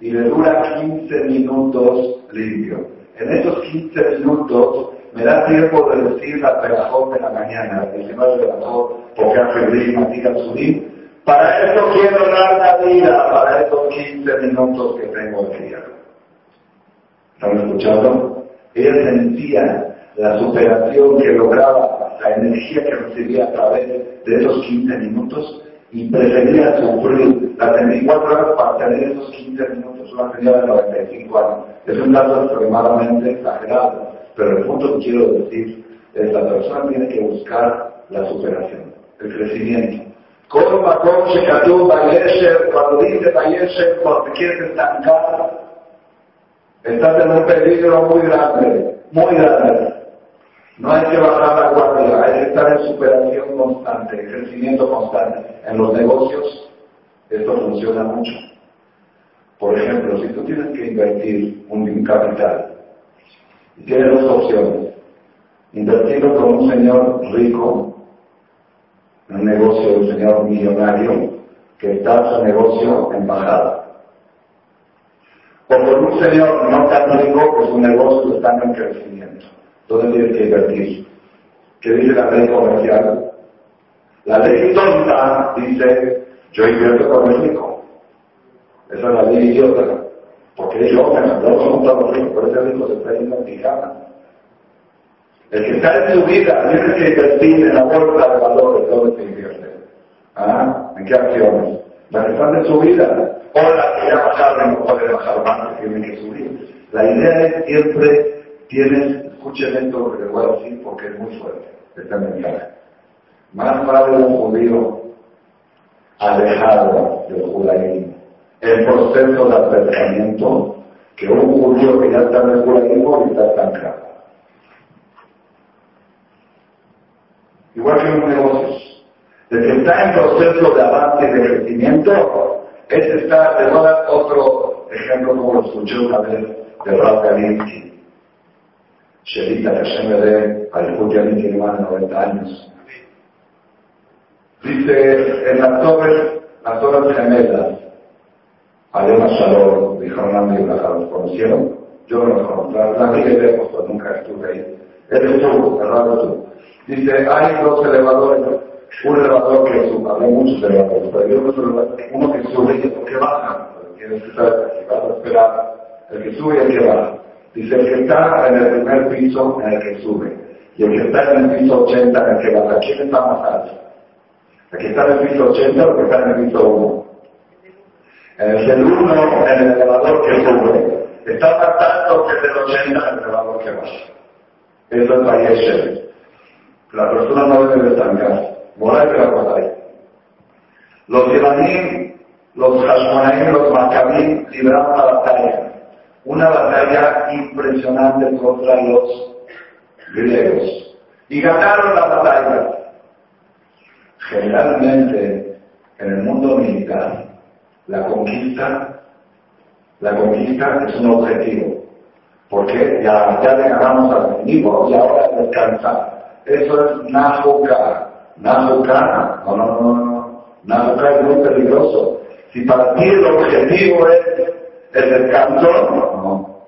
y le dura 15 minutos limpio. En esos 15 minutos me da tiempo de decir la pegajón de la mañana, el señor de la porque hace brima, diga subir. Para eso quiero dar la vida, para esos 15 minutos que tengo día. ¿Están escuchando? Ella sentía la superación que lograba, la energía que recibía a través de esos 15 minutos y prefería sufrir las 24 horas para tener esos 15 minutos. Una señora de 95 años. Es un dato extremadamente exagerado, pero el punto que quiero decir es la persona tiene que buscar la superación, el crecimiento. Cuando dice cuando te quieres estancar, Estás en un peligro muy grande, muy grande. No hay que bajar la guardia, hay que estar en superación constante, crecimiento constante. En los negocios esto funciona mucho. Por ejemplo, si tú tienes que invertir un capital y tienes dos opciones, invertirlo con un señor rico, en un negocio de un señor millonario que está su negocio en bajada o con un señor no tan rico que su negocio está en crecimiento. ¿Dónde tienes que invertir? ¿Qué dice la ley comercial? La ley tonta dice, yo invierto con el rico. Esa es la ley idiota. Porque yo me mandó junto a los ricos, por ese rico se está yendo en El que está en su vida tiene que invertir en la bolsa de valores, ¿dónde se invierte? ¿Ah? ¿En qué acciones? La que están en su vida o la que ya bajaron no puede bajar más, que tienen que subir. La idea es siempre tienes, escuchen esto que les voy a decir porque es muy fuerte, esta mensaje. Más vale un judío alejado del judaísmo, en proceso de acercamiento, que un judío que ya está en el judaísmo y está estancado. Igual que en los negocios. De que está en proceso de avance y de crecimiento, este está, de voy otro ejemplo como lo escuché una vez de Rav Kalinsky. Shelita Hashem de Alifut Yamin tiene más de 90 años. Dice, en las torres, las torres gemelas, Adema Shalom, dijo Hernando y ¿los conocieron? Yo no los conozco, la vi de lejos, nunca estuve ahí. Él estuvo, Hernando tú. Dice, hay dos elevadores, un elevador que sube, hay muchos elevadores, pero hay uno que sube y otro que baja. Tienes que estar a esperar el que sube y el que baja. Dice, el que está en el primer piso, en el que sube, y el que está en el piso 80, en el que baja. ¿Quién está más alto? ¿El que está en el piso 80 o el que está en el piso 1? En el 1, en el elevador que sube, está más alto que el del 80 en el elevador que baja. Eso es Bayeshev. La persona no debe estancarse. Moral de la batalla. Los Yevanim, los Hashmonaim, los Maccabim libraron la batalla. Una batalla impresionante contra los griegos. Y ganaron la batalla. Generalmente, en el mundo militar, la conquista, la conquista es un objetivo. Porque ya, ya le ganamos al enemigo y ahora descansar. Eso es Nahuka. Nahuka. No, no, no, no. Nahuka es muy peligroso. Si para ti el objetivo es el descanso, no.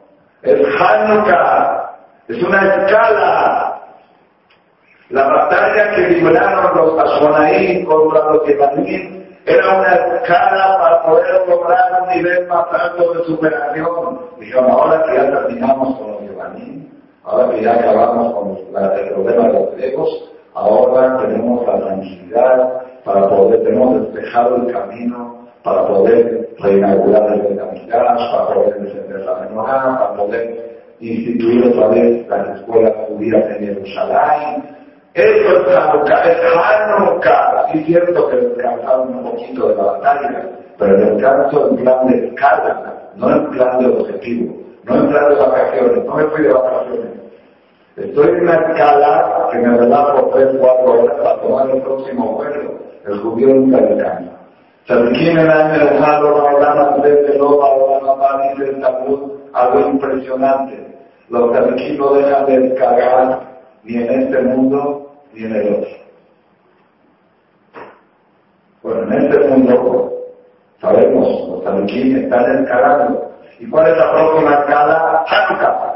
Es Hanukkah. Es una escala. La batalla que libraron los Ashonaí contra los Yevanim era una escala para poder lograr un nivel más alto de superación. Dijeron, ahora que ya terminamos con los Yevanim, Ahora que ya acabamos con el problema de los griegos, ahora tenemos la tranquilidad para poder, tenemos despejado el camino para poder reinaugurar el Betamidash, para poder defender la menorá, para poder instituir otra vez las escuelas judías en Jerusalén. Eso es Hanukkah, es Hanukkah. Sí es cierto que descansaron un poquito de la batalla, pero el descanso en plan de escala, no en plan de objetivo. No entrar de vacaciones, no me fui de vacaciones. Estoy en una escala que me relajo 3, 4 horas para tomar el próximo vuelo. El judío nunca descansa. Tzadikim en el enojado, Baolama, desde lo, Baolama, dice el Talmud, algo impresionante. Los tzadikim no dejan de descargar ni en este mundo ni en el otro. Bueno, en este mundo, sabemos, los tzadikim están descargando ¿Y cuál es la próxima escala? Hanukkah.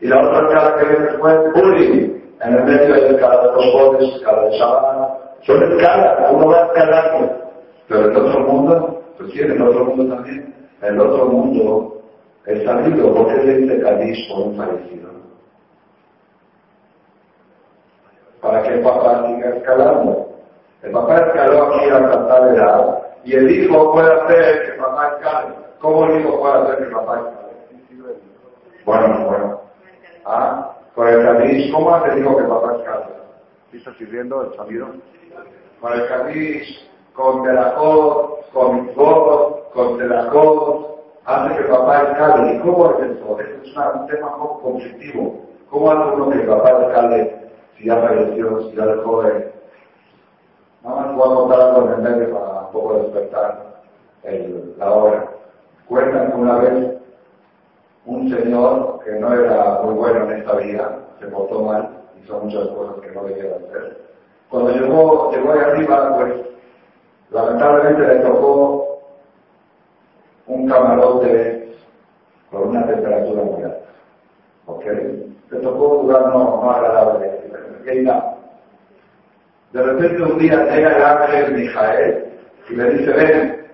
Y la otra escala que viene después, Uri. En el medio hay escala de los bodes, escala de Shabbat. Son escalas, uno va escalando. Pero el otro mundo, pues sí, en el otro mundo también. El otro mundo es sabido. ¿Por qué se dice Kadish por un fallecido? Para que el papá siga escalando. El papá escaló aquí a la de edad y el hijo puede hacer que el papá escale. ¿Cómo el hijo puede hacer que papá Bueno, bueno. ¿Ah? Con el Kadish, ¿cómo hace el hijo que papá escala? ¿Sí está sirviendo el sabido? Con el Kadish, con Telacot, con Mitzvot, con Telacot, hace que papá escale. ¿Y cómo es eso? es un tema poco conflictivo. ¿Cómo hace uno que el papá escale si ya falleció, si ya dejó de... Nada más voy a contar algo en medio para un poco despertar la hora. Cuentan que una vez un señor que no era muy bueno en esta vida, se portó mal, hizo muchas cosas que no debía hacer. Cuando llegó, llegó ahí arriba, pues lamentablemente le tocó un camarote con una temperatura muy alta. ¿Ok? Le tocó un lugar no, no agradable. De repente un día llega el ángel Mijael y le dice, ven,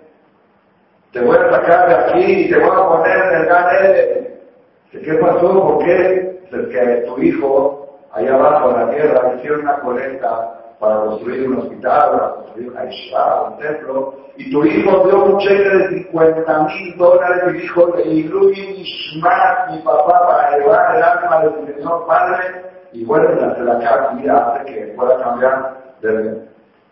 te voy a sacar de aquí y te voy a poner en el Gan ¿Qué pasó? ¿Por qué? Es que tu hijo, allá abajo en la tierra, hicieron una colecta para construir un hospital, para construir una isla, un templo, y tu hijo dio un cheque de 50 mil dólares y dijo, Ilui Ishmael, mi papá, para llevar el alma de tu Señor Padre, y bueno, se la casa hace que pueda cambiar de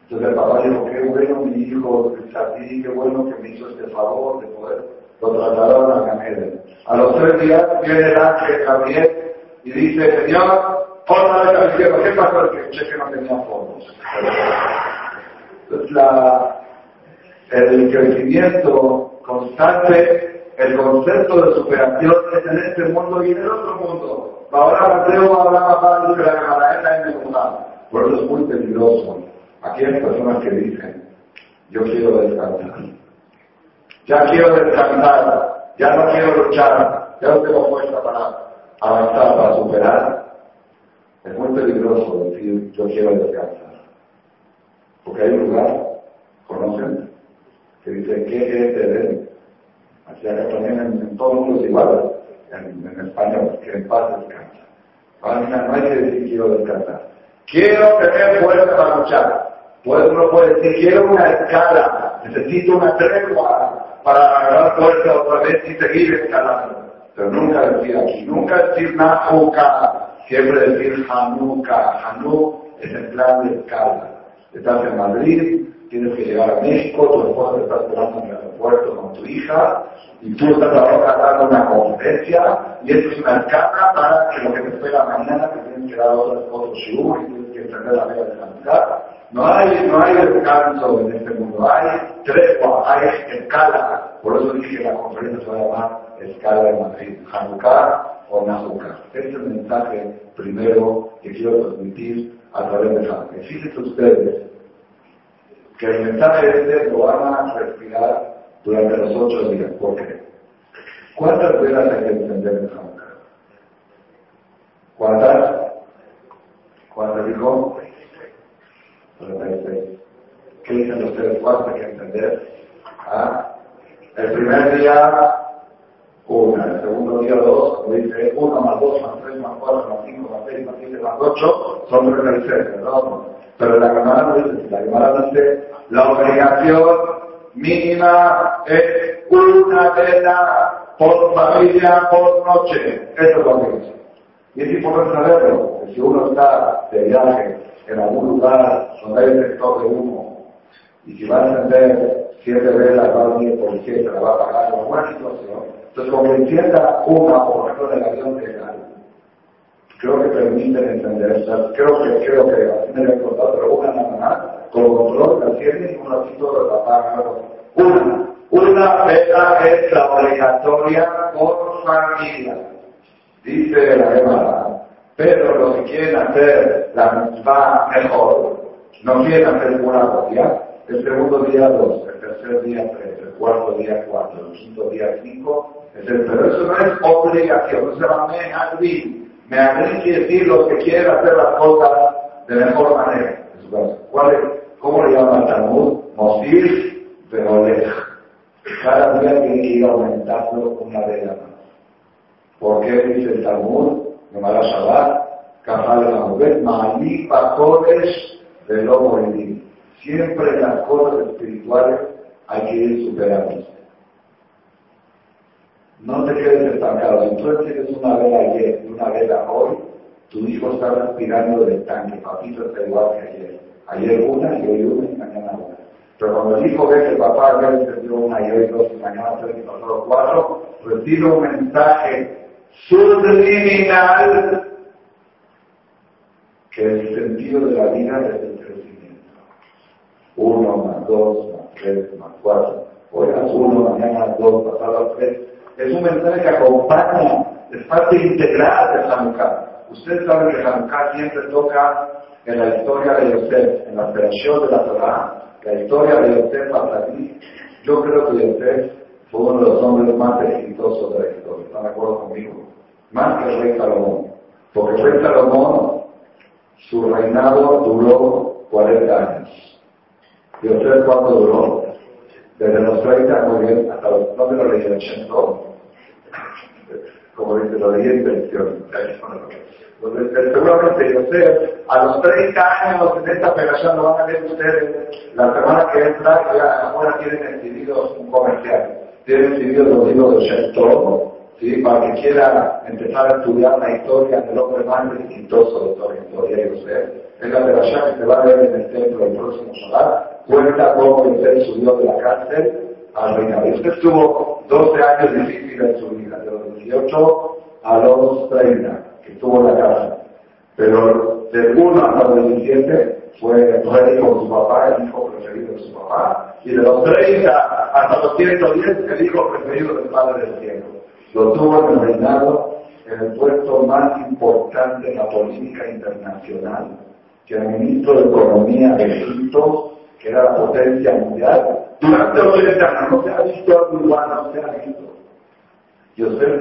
entonces el papá dijo, qué bueno mi hijo, ti, qué bueno que me hizo este favor de poder. Lo trasladaron a Ganeden. A los tres días viene el ángel Gabriel y dice, Señor, forma de. ¿Qué pasó? El que el cheque no tenía fondos. El crecimiento constante, el concepto de superación es en este mundo y en el otro mundo. Ahora Mateo hablaba para de la camarada en el mundo. Por eso es muy peligroso Aquí hay personas que dicen, yo quiero descansar. Ya quiero descansar, ya no quiero luchar, ya no tengo fuerza para avanzar, para superar. Peligroso decir yo quiero descansar. Porque hay un lugar, ¿conocen? Que dice, ¿qué es Edén? Así que también en, todo el mundo es igual, en, en español, que en paz descansa. No hay que decir quiero descansar. Quiero tener fuerza para luchar. Pues uno puede decir, quiero una escala, necesito una tregua para agarrar fuerza otra vez y seguir escalando. Pero nunca decir aquí, nunca decir Nahuka, siempre decir Hanuka. Hanuk es el plan de escala. Estás en Madrid, tienes que llegar a México, tu esposa te está esperando en el aeropuerto con tu hija, y tú estás ahora dando una conferencia, y esto es una escala para que lo que te espera mañana, que tienes que dar otros, otros shiur, y tienes que entender la vida de la No hay, no hay descanso en este mundo, hay tregua, hay escala. Por eso dije que la conferencia se va a llamar Escala de Madrid, Hanukkah o Nahukkah. Este es el mensaje primero que quiero transmitir a través de Hanukkah. Fíjense ustedes que el mensaje este lo van a respirar durante los ocho días. ¿Por qué? ¿Cuántas velas hay que encender en Hanukkah? ¿Cuántas? ¿Cuántas dijo? 36. ¿Qué dicen ustedes? ¿Cuántas hay que encender? ¿Ah? El primer día, una. El segundo día, dos. Como dice, uno más dos, más tres, más cuatro, más cinco, más seis, más siete, más ocho, son 36, ¿verdad? Pero la Gemara no dice, la Gemara dice, la obligación mínima es una vela por familia por noche. Eso es lo que dice. Y es importante saberlo, porque si uno está de viaje en algún lugar donde hay un sector de humo, y si va a encender siete velas, va a venir policía y la va a pagar en alguna situación, entonces como encienda una, por ejemplo, en el avión de creo que permiten entender, creo que, creo que, así me he contado, pero una nada más, con control, la tiene y un ratito de la paga. Una, una vela es la obligatoria por familia, dice la Gemara. Pero los que quieren hacer la misma mejor, no quieren hacer una día, el segundo día dos, el tercer día tres, el cuarto día cuatro, el quinto día cinco, pero eso no es obligación, no se llama. Me agree quiere decir los que quieren hacer las cosas de mejor manera. ¿Cuál? ¿Cómo le llaman al Talmud? Mosir Veolej. Cada día tiene que ir aumentando una vela más. ¿Por qué dice el Talmud? Gemara Shabbat, Kafal Hamubet, Ma'ali Pakodesh de Lomo Siempre las cosas espirituales hay que ir superando. No te quedes estancado. Si tú tienes una vela ayer y una vela hoy, tu hijo está respirando del tanque. Papito está igual que ayer. Ayer una y hoy una y mañana una. Pero cuando el hijo ve que papá había encendido una y hoy dos y mañana tres y pasado cuatro, recibe un mensaje subliminal que el sentido de la vida es el crecimiento. Uno más dos más tres más cuatro. Hoy es uno, mañana dos, pasado tres es un mensaje que acompaña, es parte integral de Hanukkah. Ustedes saben que Hanukkah siempre toca en la historia de Yosef, en la operación de la Torah, la historia de Yosef ti. Yo creo que Yosef fue uno de los hombres más exitosos de la historia. ¿Están de acuerdo conmigo? Más que el rey Salomón. Porque el rey Salomón, su reinado duró 40 años. Yosef, ¿cuánto duró? Desde los 30, muy bien, hasta los, ¿dónde lo leí? 80, como dice, lo leí en pensión. seguramente yo sé, a los 30 años en esta operación lo van a ver ustedes, la semana que entra, ya ahora tienen exhibidos un comercial, tienen exhibidos los libros de Shem ¿sí? para que quiera empezar a estudiar la historia del hombre más exitoso de toda la historia de usted. Es la operación que se va a ver en el templo el próximo solar, cuenta cómo Yosef subió de la cárcel al reinado. Usted estuvo 12 años difíciles en su vida, de los 18 a los 30, que estuvo en la cárcel. Pero de 1 hasta los 17 fue rey con su papá, el hijo preferido de su papá, y de los 30 hasta los 110, el hijo preferido del Padre del Cielo. Lo tuvo en el reinado en el puesto más importante en la política internacional, que el ministro de Economía de Egipto que era la potencia mundial, durante los 30 años se ha visto algo igual, no se ha visto. Yosef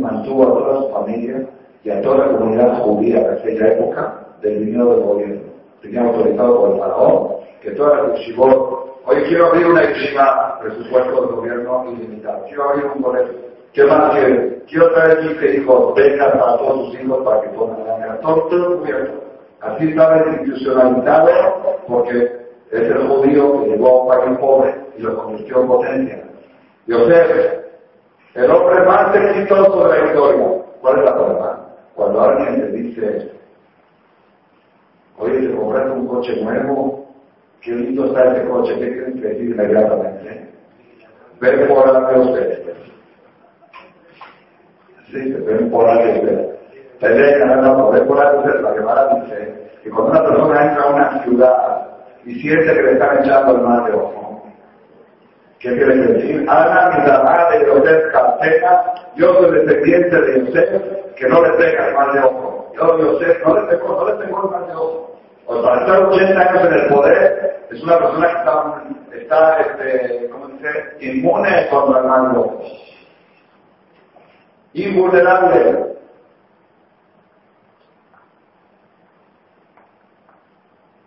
mantuvo a toda su familia y a toda la comunidad judía de aquella época del dinero del gobierno. Tenían autorizado por el faraón que todas las yeshivot, oye, quiero abrir una yeshiva, presupuesto del gobierno ilimitado, quiero abrir un colegio, ¿qué más quiere? Quiero traer 15 hijos, becas para todos sus hijos para que pongan la cara, todo, todo cubierto. Así estaba institucionalizado porque es el judío que llegó a un país pobre y lo convirtió en potencia. Yosef, el hombre más exitoso de la historia. ¿Cuál es la problema? Cuando alguien te dice, oye, te compraste un coche nuevo, qué lindo está ese coche, ¿qué tienes que decir inmediatamente? Ven por la de usted. Sí, ven por la de usted. Dejan, no, no, ven por la de usted. La Gemara dice que cuando una persona entra a una ciudad y siente que le están echando el mal de ojo, ¿qué quiere decir? Ana, mi mamá de Yosef Cartera, yo soy descendiente de Yosef, que no le pega el mal de ojo. Yo, Yosef, no le pegó, no le pegó el mal de ojo. O para estar 80 años en el poder, es una persona que está, está este, ¿cómo dice? Inmune contra el mal de ojo. Invulnerable.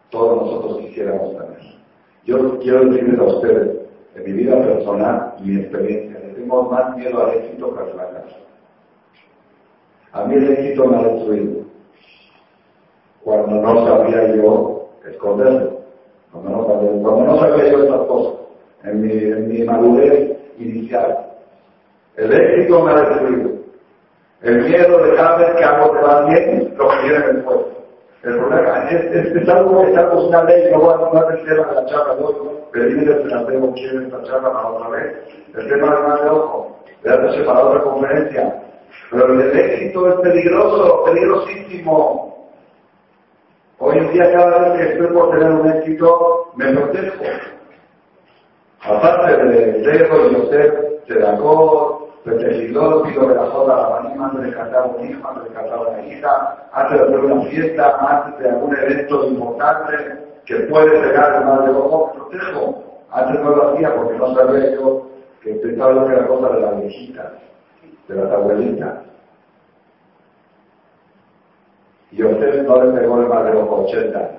Todos nosotros quisiéramos tener. Yo quiero decirles a ustedes, en mi vida personal y mi experiencia, le tengo más miedo al éxito que al fracaso. A mí el éxito me ha destruido. Cuando no sabía yo esconderlo. Cuando no sabía, yo estas cosas. En mi, en mi madurez inicial. El éxito me ha destruido. El miedo de vez que algo te va bien, lo que viene después. El problema es, es, es algo que estamos una ley, no a tomar el tema de la charla de hoy, pedirle el senador quiere esta charla para otra vez. El tema del mal de ojo, déjate para otra conferencia. Pero el éxito es peligroso, peligrosísimo. Hoy en día cada vez que estoy por tener un éxito, me protejo. Aparte de Dejo y José, Sedacor, Petejilot, pido de la Jota, la Banima, antes de cantar un hijo, antes de una hija, antes de hacer una fiesta, antes de algún evento importante que puede pegar mal de ojo, protejo. Antes no lo hacía porque no sabía yo que pensaba que era cosa de las viejitas, de las abuelitas. Y a usted no le pegó el mal de ojo 80 años.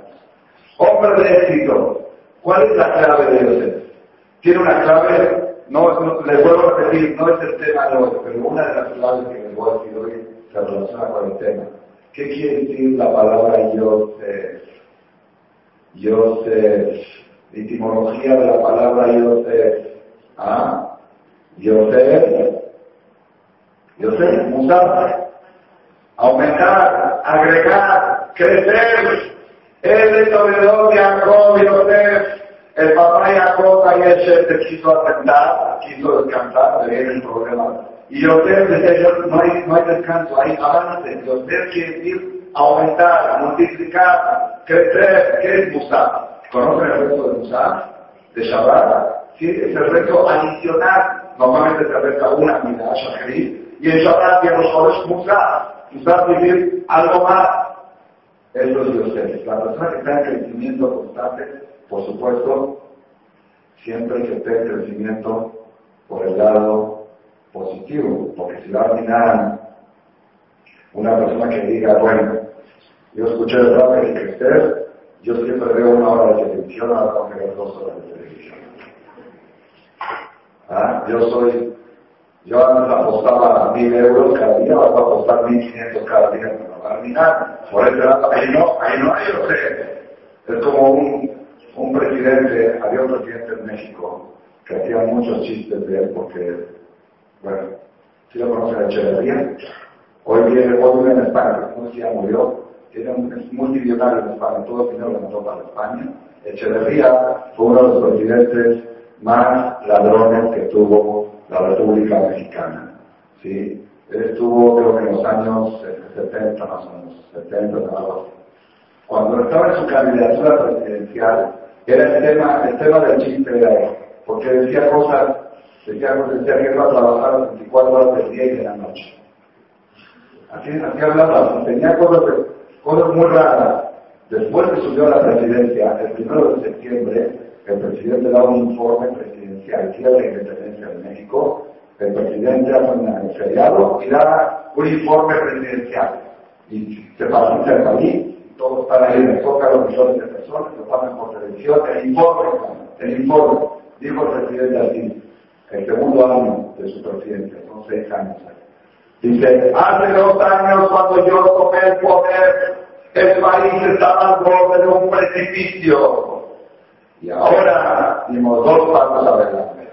Hombre de éxito, ¿cuál es la clave de José? Tiene una clave, no, no, les vuelvo a repetir, no es el tema de hoy, pero una de las claves que les voy a decir hoy se relaciona con el tema. ¿Qué quiere decir la palabra Yosef? Yosef, etimología de la palabra Yosef. ¿Ah? Yosef, Yosef, Musar, aumentar, agregar, crecer. Él es proveedor de Jacob, Yosef. El papá Jacob ayer se quiso atentar, quiso descansar, de el problema. Y Yosef decía, no hay, no hay descanso, hay avance. Yosef quiere decir aumentar, multiplicar, crecer. ¿Qué es Musa? ¿Conocen el resto de Musa? ¿De Shabbat? Sí, es el resto adicional. Normalmente se resta una mida, Shacharit, y en Shabbat ya los jóvenes Musa. Musa vivir algo más. Eso es. La persona que está en crecimiento constante, por supuesto, siempre que esté en crecimiento por el lado positivo, porque si va a mirar una persona que diga, bueno, yo escuché el rap de crecer, yo siempre veo una hora de televisión, ahora tengo que ver dos horas de televisión. ¿Ah? Yo soy, yo antes apostaba mil euros cada día, ahora voy a apostar mil quinientos cada día, no va a mirar. Por eso ahí no, ahí no hay, yo sé. Es como un, un presidente, había un presidente en México que hacía muchos chistes de él porque, bueno, si lo conocen a Echeverría, hoy viene, hoy vive en España, si ya murió, tiene un, multimillonario en España, todo el dinero lo mandó para España. Echeverría fue uno de los presidentes más ladrones que tuvo la República Mexicana. ¿sí? Él estuvo, creo que en los años 70 más o menos, 70, algo así. Cuando estaba en su candidatura presidencial, era el tema, el tema del chiste era porque decía cosas, decía, decía que iba a trabajar las 24 horas del día y de la noche. Así, así hablaba, tenía cosas, cosas muy raras. Después que subió a la presidencia, el primero de septiembre, el presidente da un informe presidencial, día de la independencia de México, el presidente hace un feriado y da un informe presidencial. y se paraliza el país, todos están ahí en el los millones de personas, lo pasan por televisión, el informe, el informe, dijo el presidente así, el segundo año de su presidencia, son seis años. Dice, hace dos años cuando yo tomé el poder, el país estaba al borde de un precipicio. Y ahora dimos dos pasos adelante.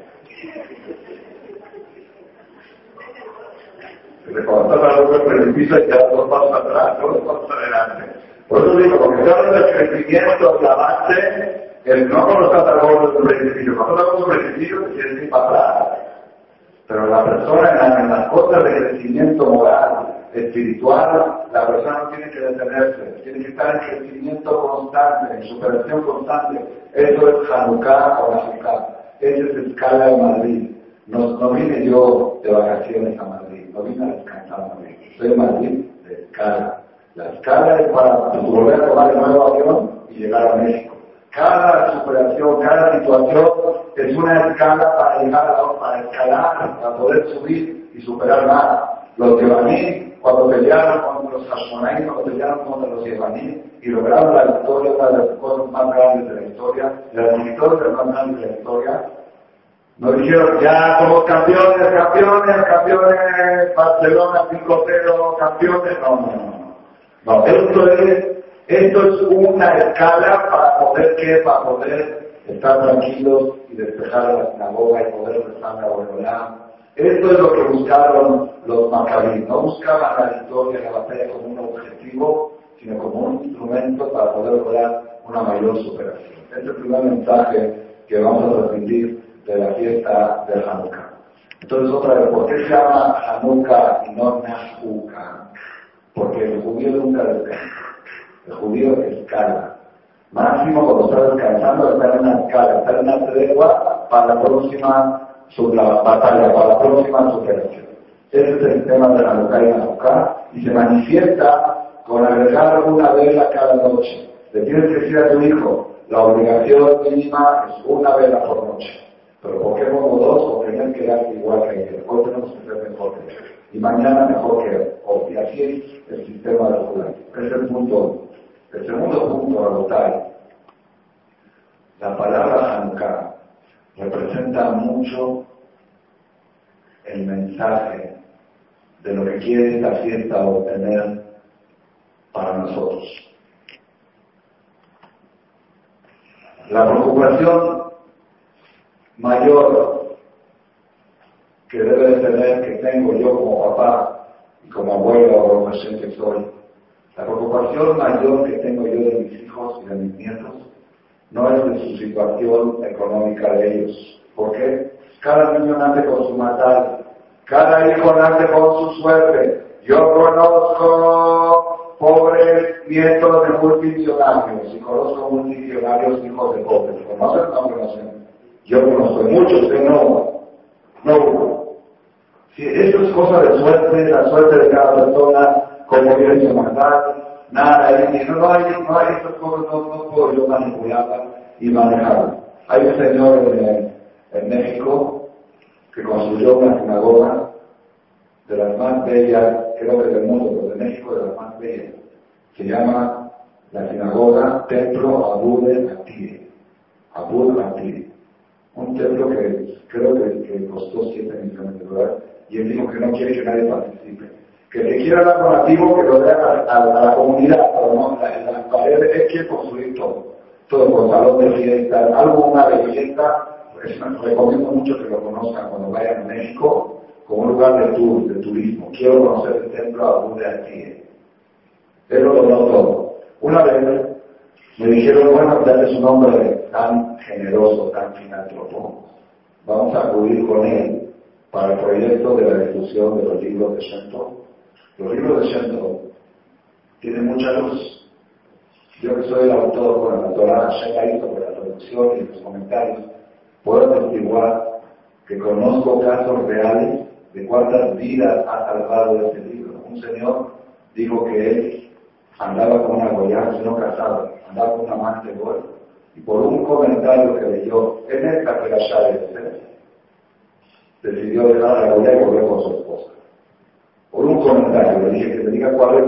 Se cuando estás al borde del precipicio y quedas dos pasos atrás, dos pasos adelante. Por eso digo, porque habla del crecimiento, el avance, el no cuando estás al borde del precipicio. Cuando estás al borde del precipicio, te quieres ir para atrás. Pero la persona en, las cosas de crecimiento moral, espiritual, la persona no tiene que detenerse, tiene que estar en crecimiento constante, en superación constante. Eso es Hanukkah o Hanukkah. Esa es escala de Madrid. No, no vine yo de vacaciones a Madrid, no vine a descansar a Madrid. Soy Madrid de escala. La escala es para volver a tomar el nuevo avión y llegar a México. Cada superación, cada situación es una escala para llegar a, para escalar, para poder subir y superar más. Los yevaní, cuando pelearon contra los Hashmonaí, cuando pelearon contra los yevaní y lograron la victoria, una de las cosas más grandes de la historia, de las victorias más grandes de la historia, nos dijeron, ya somos campeones, campeones, campeones, Barcelona 5-0, campeones. No, no, no. No, esto es esto es una escala para poder que, para poder estar tranquilos y despejar la sinagoga y poder rezar la Boreolá. Esto es lo que buscaron los macabíes. No buscaban la victoria, la batalla como un objetivo, sino como un instrumento para poder lograr una mayor superación. Este es el primer mensaje que vamos a transmitir de la fiesta de Hanukkah. Entonces, otra vez, ¿por qué se llama Hanukkah y no Nahukkah? Porque el judío nunca descansa. El judío escala. Máximo cuando está descansando está en una escala, está en una tregua para la próxima batalla, para la próxima superación. Ese es el tema de la loca y la y se manifiesta con agregar una vela cada noche. Le tienes que decir a tu hijo, la obligación mínima es una vela por noche. Pero ¿por qué pongo dos? o tener que dar igual que ayer. Hoy tenemos que ser mejor que ayer. Y mañana mejor que hoy. Y así es el sistema de la Ese es el punto el segundo punto a votar, la palabra Hanukkah representa mucho el mensaje de lo que quiere esta fiesta obtener para nosotros. La preocupación mayor que debe tener, que tengo yo como papá y como abuelo o que soy, la preocupación mayor que tengo yo de mis hijos y de mis nietos no es de su situación económica de ellos. ¿Por qué? Cada niño nace con su matar, cada hijo nace con su suerte. Yo conozco pobres nietos de multimillonarios y conozco multimillonarios hijos de pobres. ¿Conocen o no? Yo conozco muchos que no, no Si eso es cosa de suerte, la suerte de cada persona, como viene maldad, nada, ahí, no, no hay, no hay estas cosas, no, no puedo yo manipularlas y manejarlas. Hay un señor en, en México que construyó una sinagoga de las más bellas, creo que del mundo, pero de México de las más bellas. Se llama la sinagoga Templo Abud Atire. Abud Atire. Un templo que creo que, que costó 7 millones de dólares y él dijo que no quiere que nadie participe que se quiera dar donativo que lo dé a, la comunidad, pero no, las paredes es que construir todo, todo con salón de fiesta, algo, una belleza, pues, recomiendo mucho que lo conozcan cuando vayan a México como un lugar de tour, de turismo. Quiero conocer el templo de aquí. Él lo donó todo. Una vez me dijeron, bueno, dale su nombre tan generoso, tan filántropo. Vamos a acudir con él para el proyecto de la difusión de los libros de Shantou los libros de Shanto tienen mucha luz. Yo que soy el autor con la Torah Shekaito, por la traducción y los comentarios, puedo atestiguar que conozco casos reales de cuántas vidas ha salvado este libro. Un señor dijo que él andaba con una goya, no casado, andaba con una amante gol, y por un comentario que leyó en que la llave decidió dejar la goya y volver con su esposa por un comentario. Le dije que diga cuál es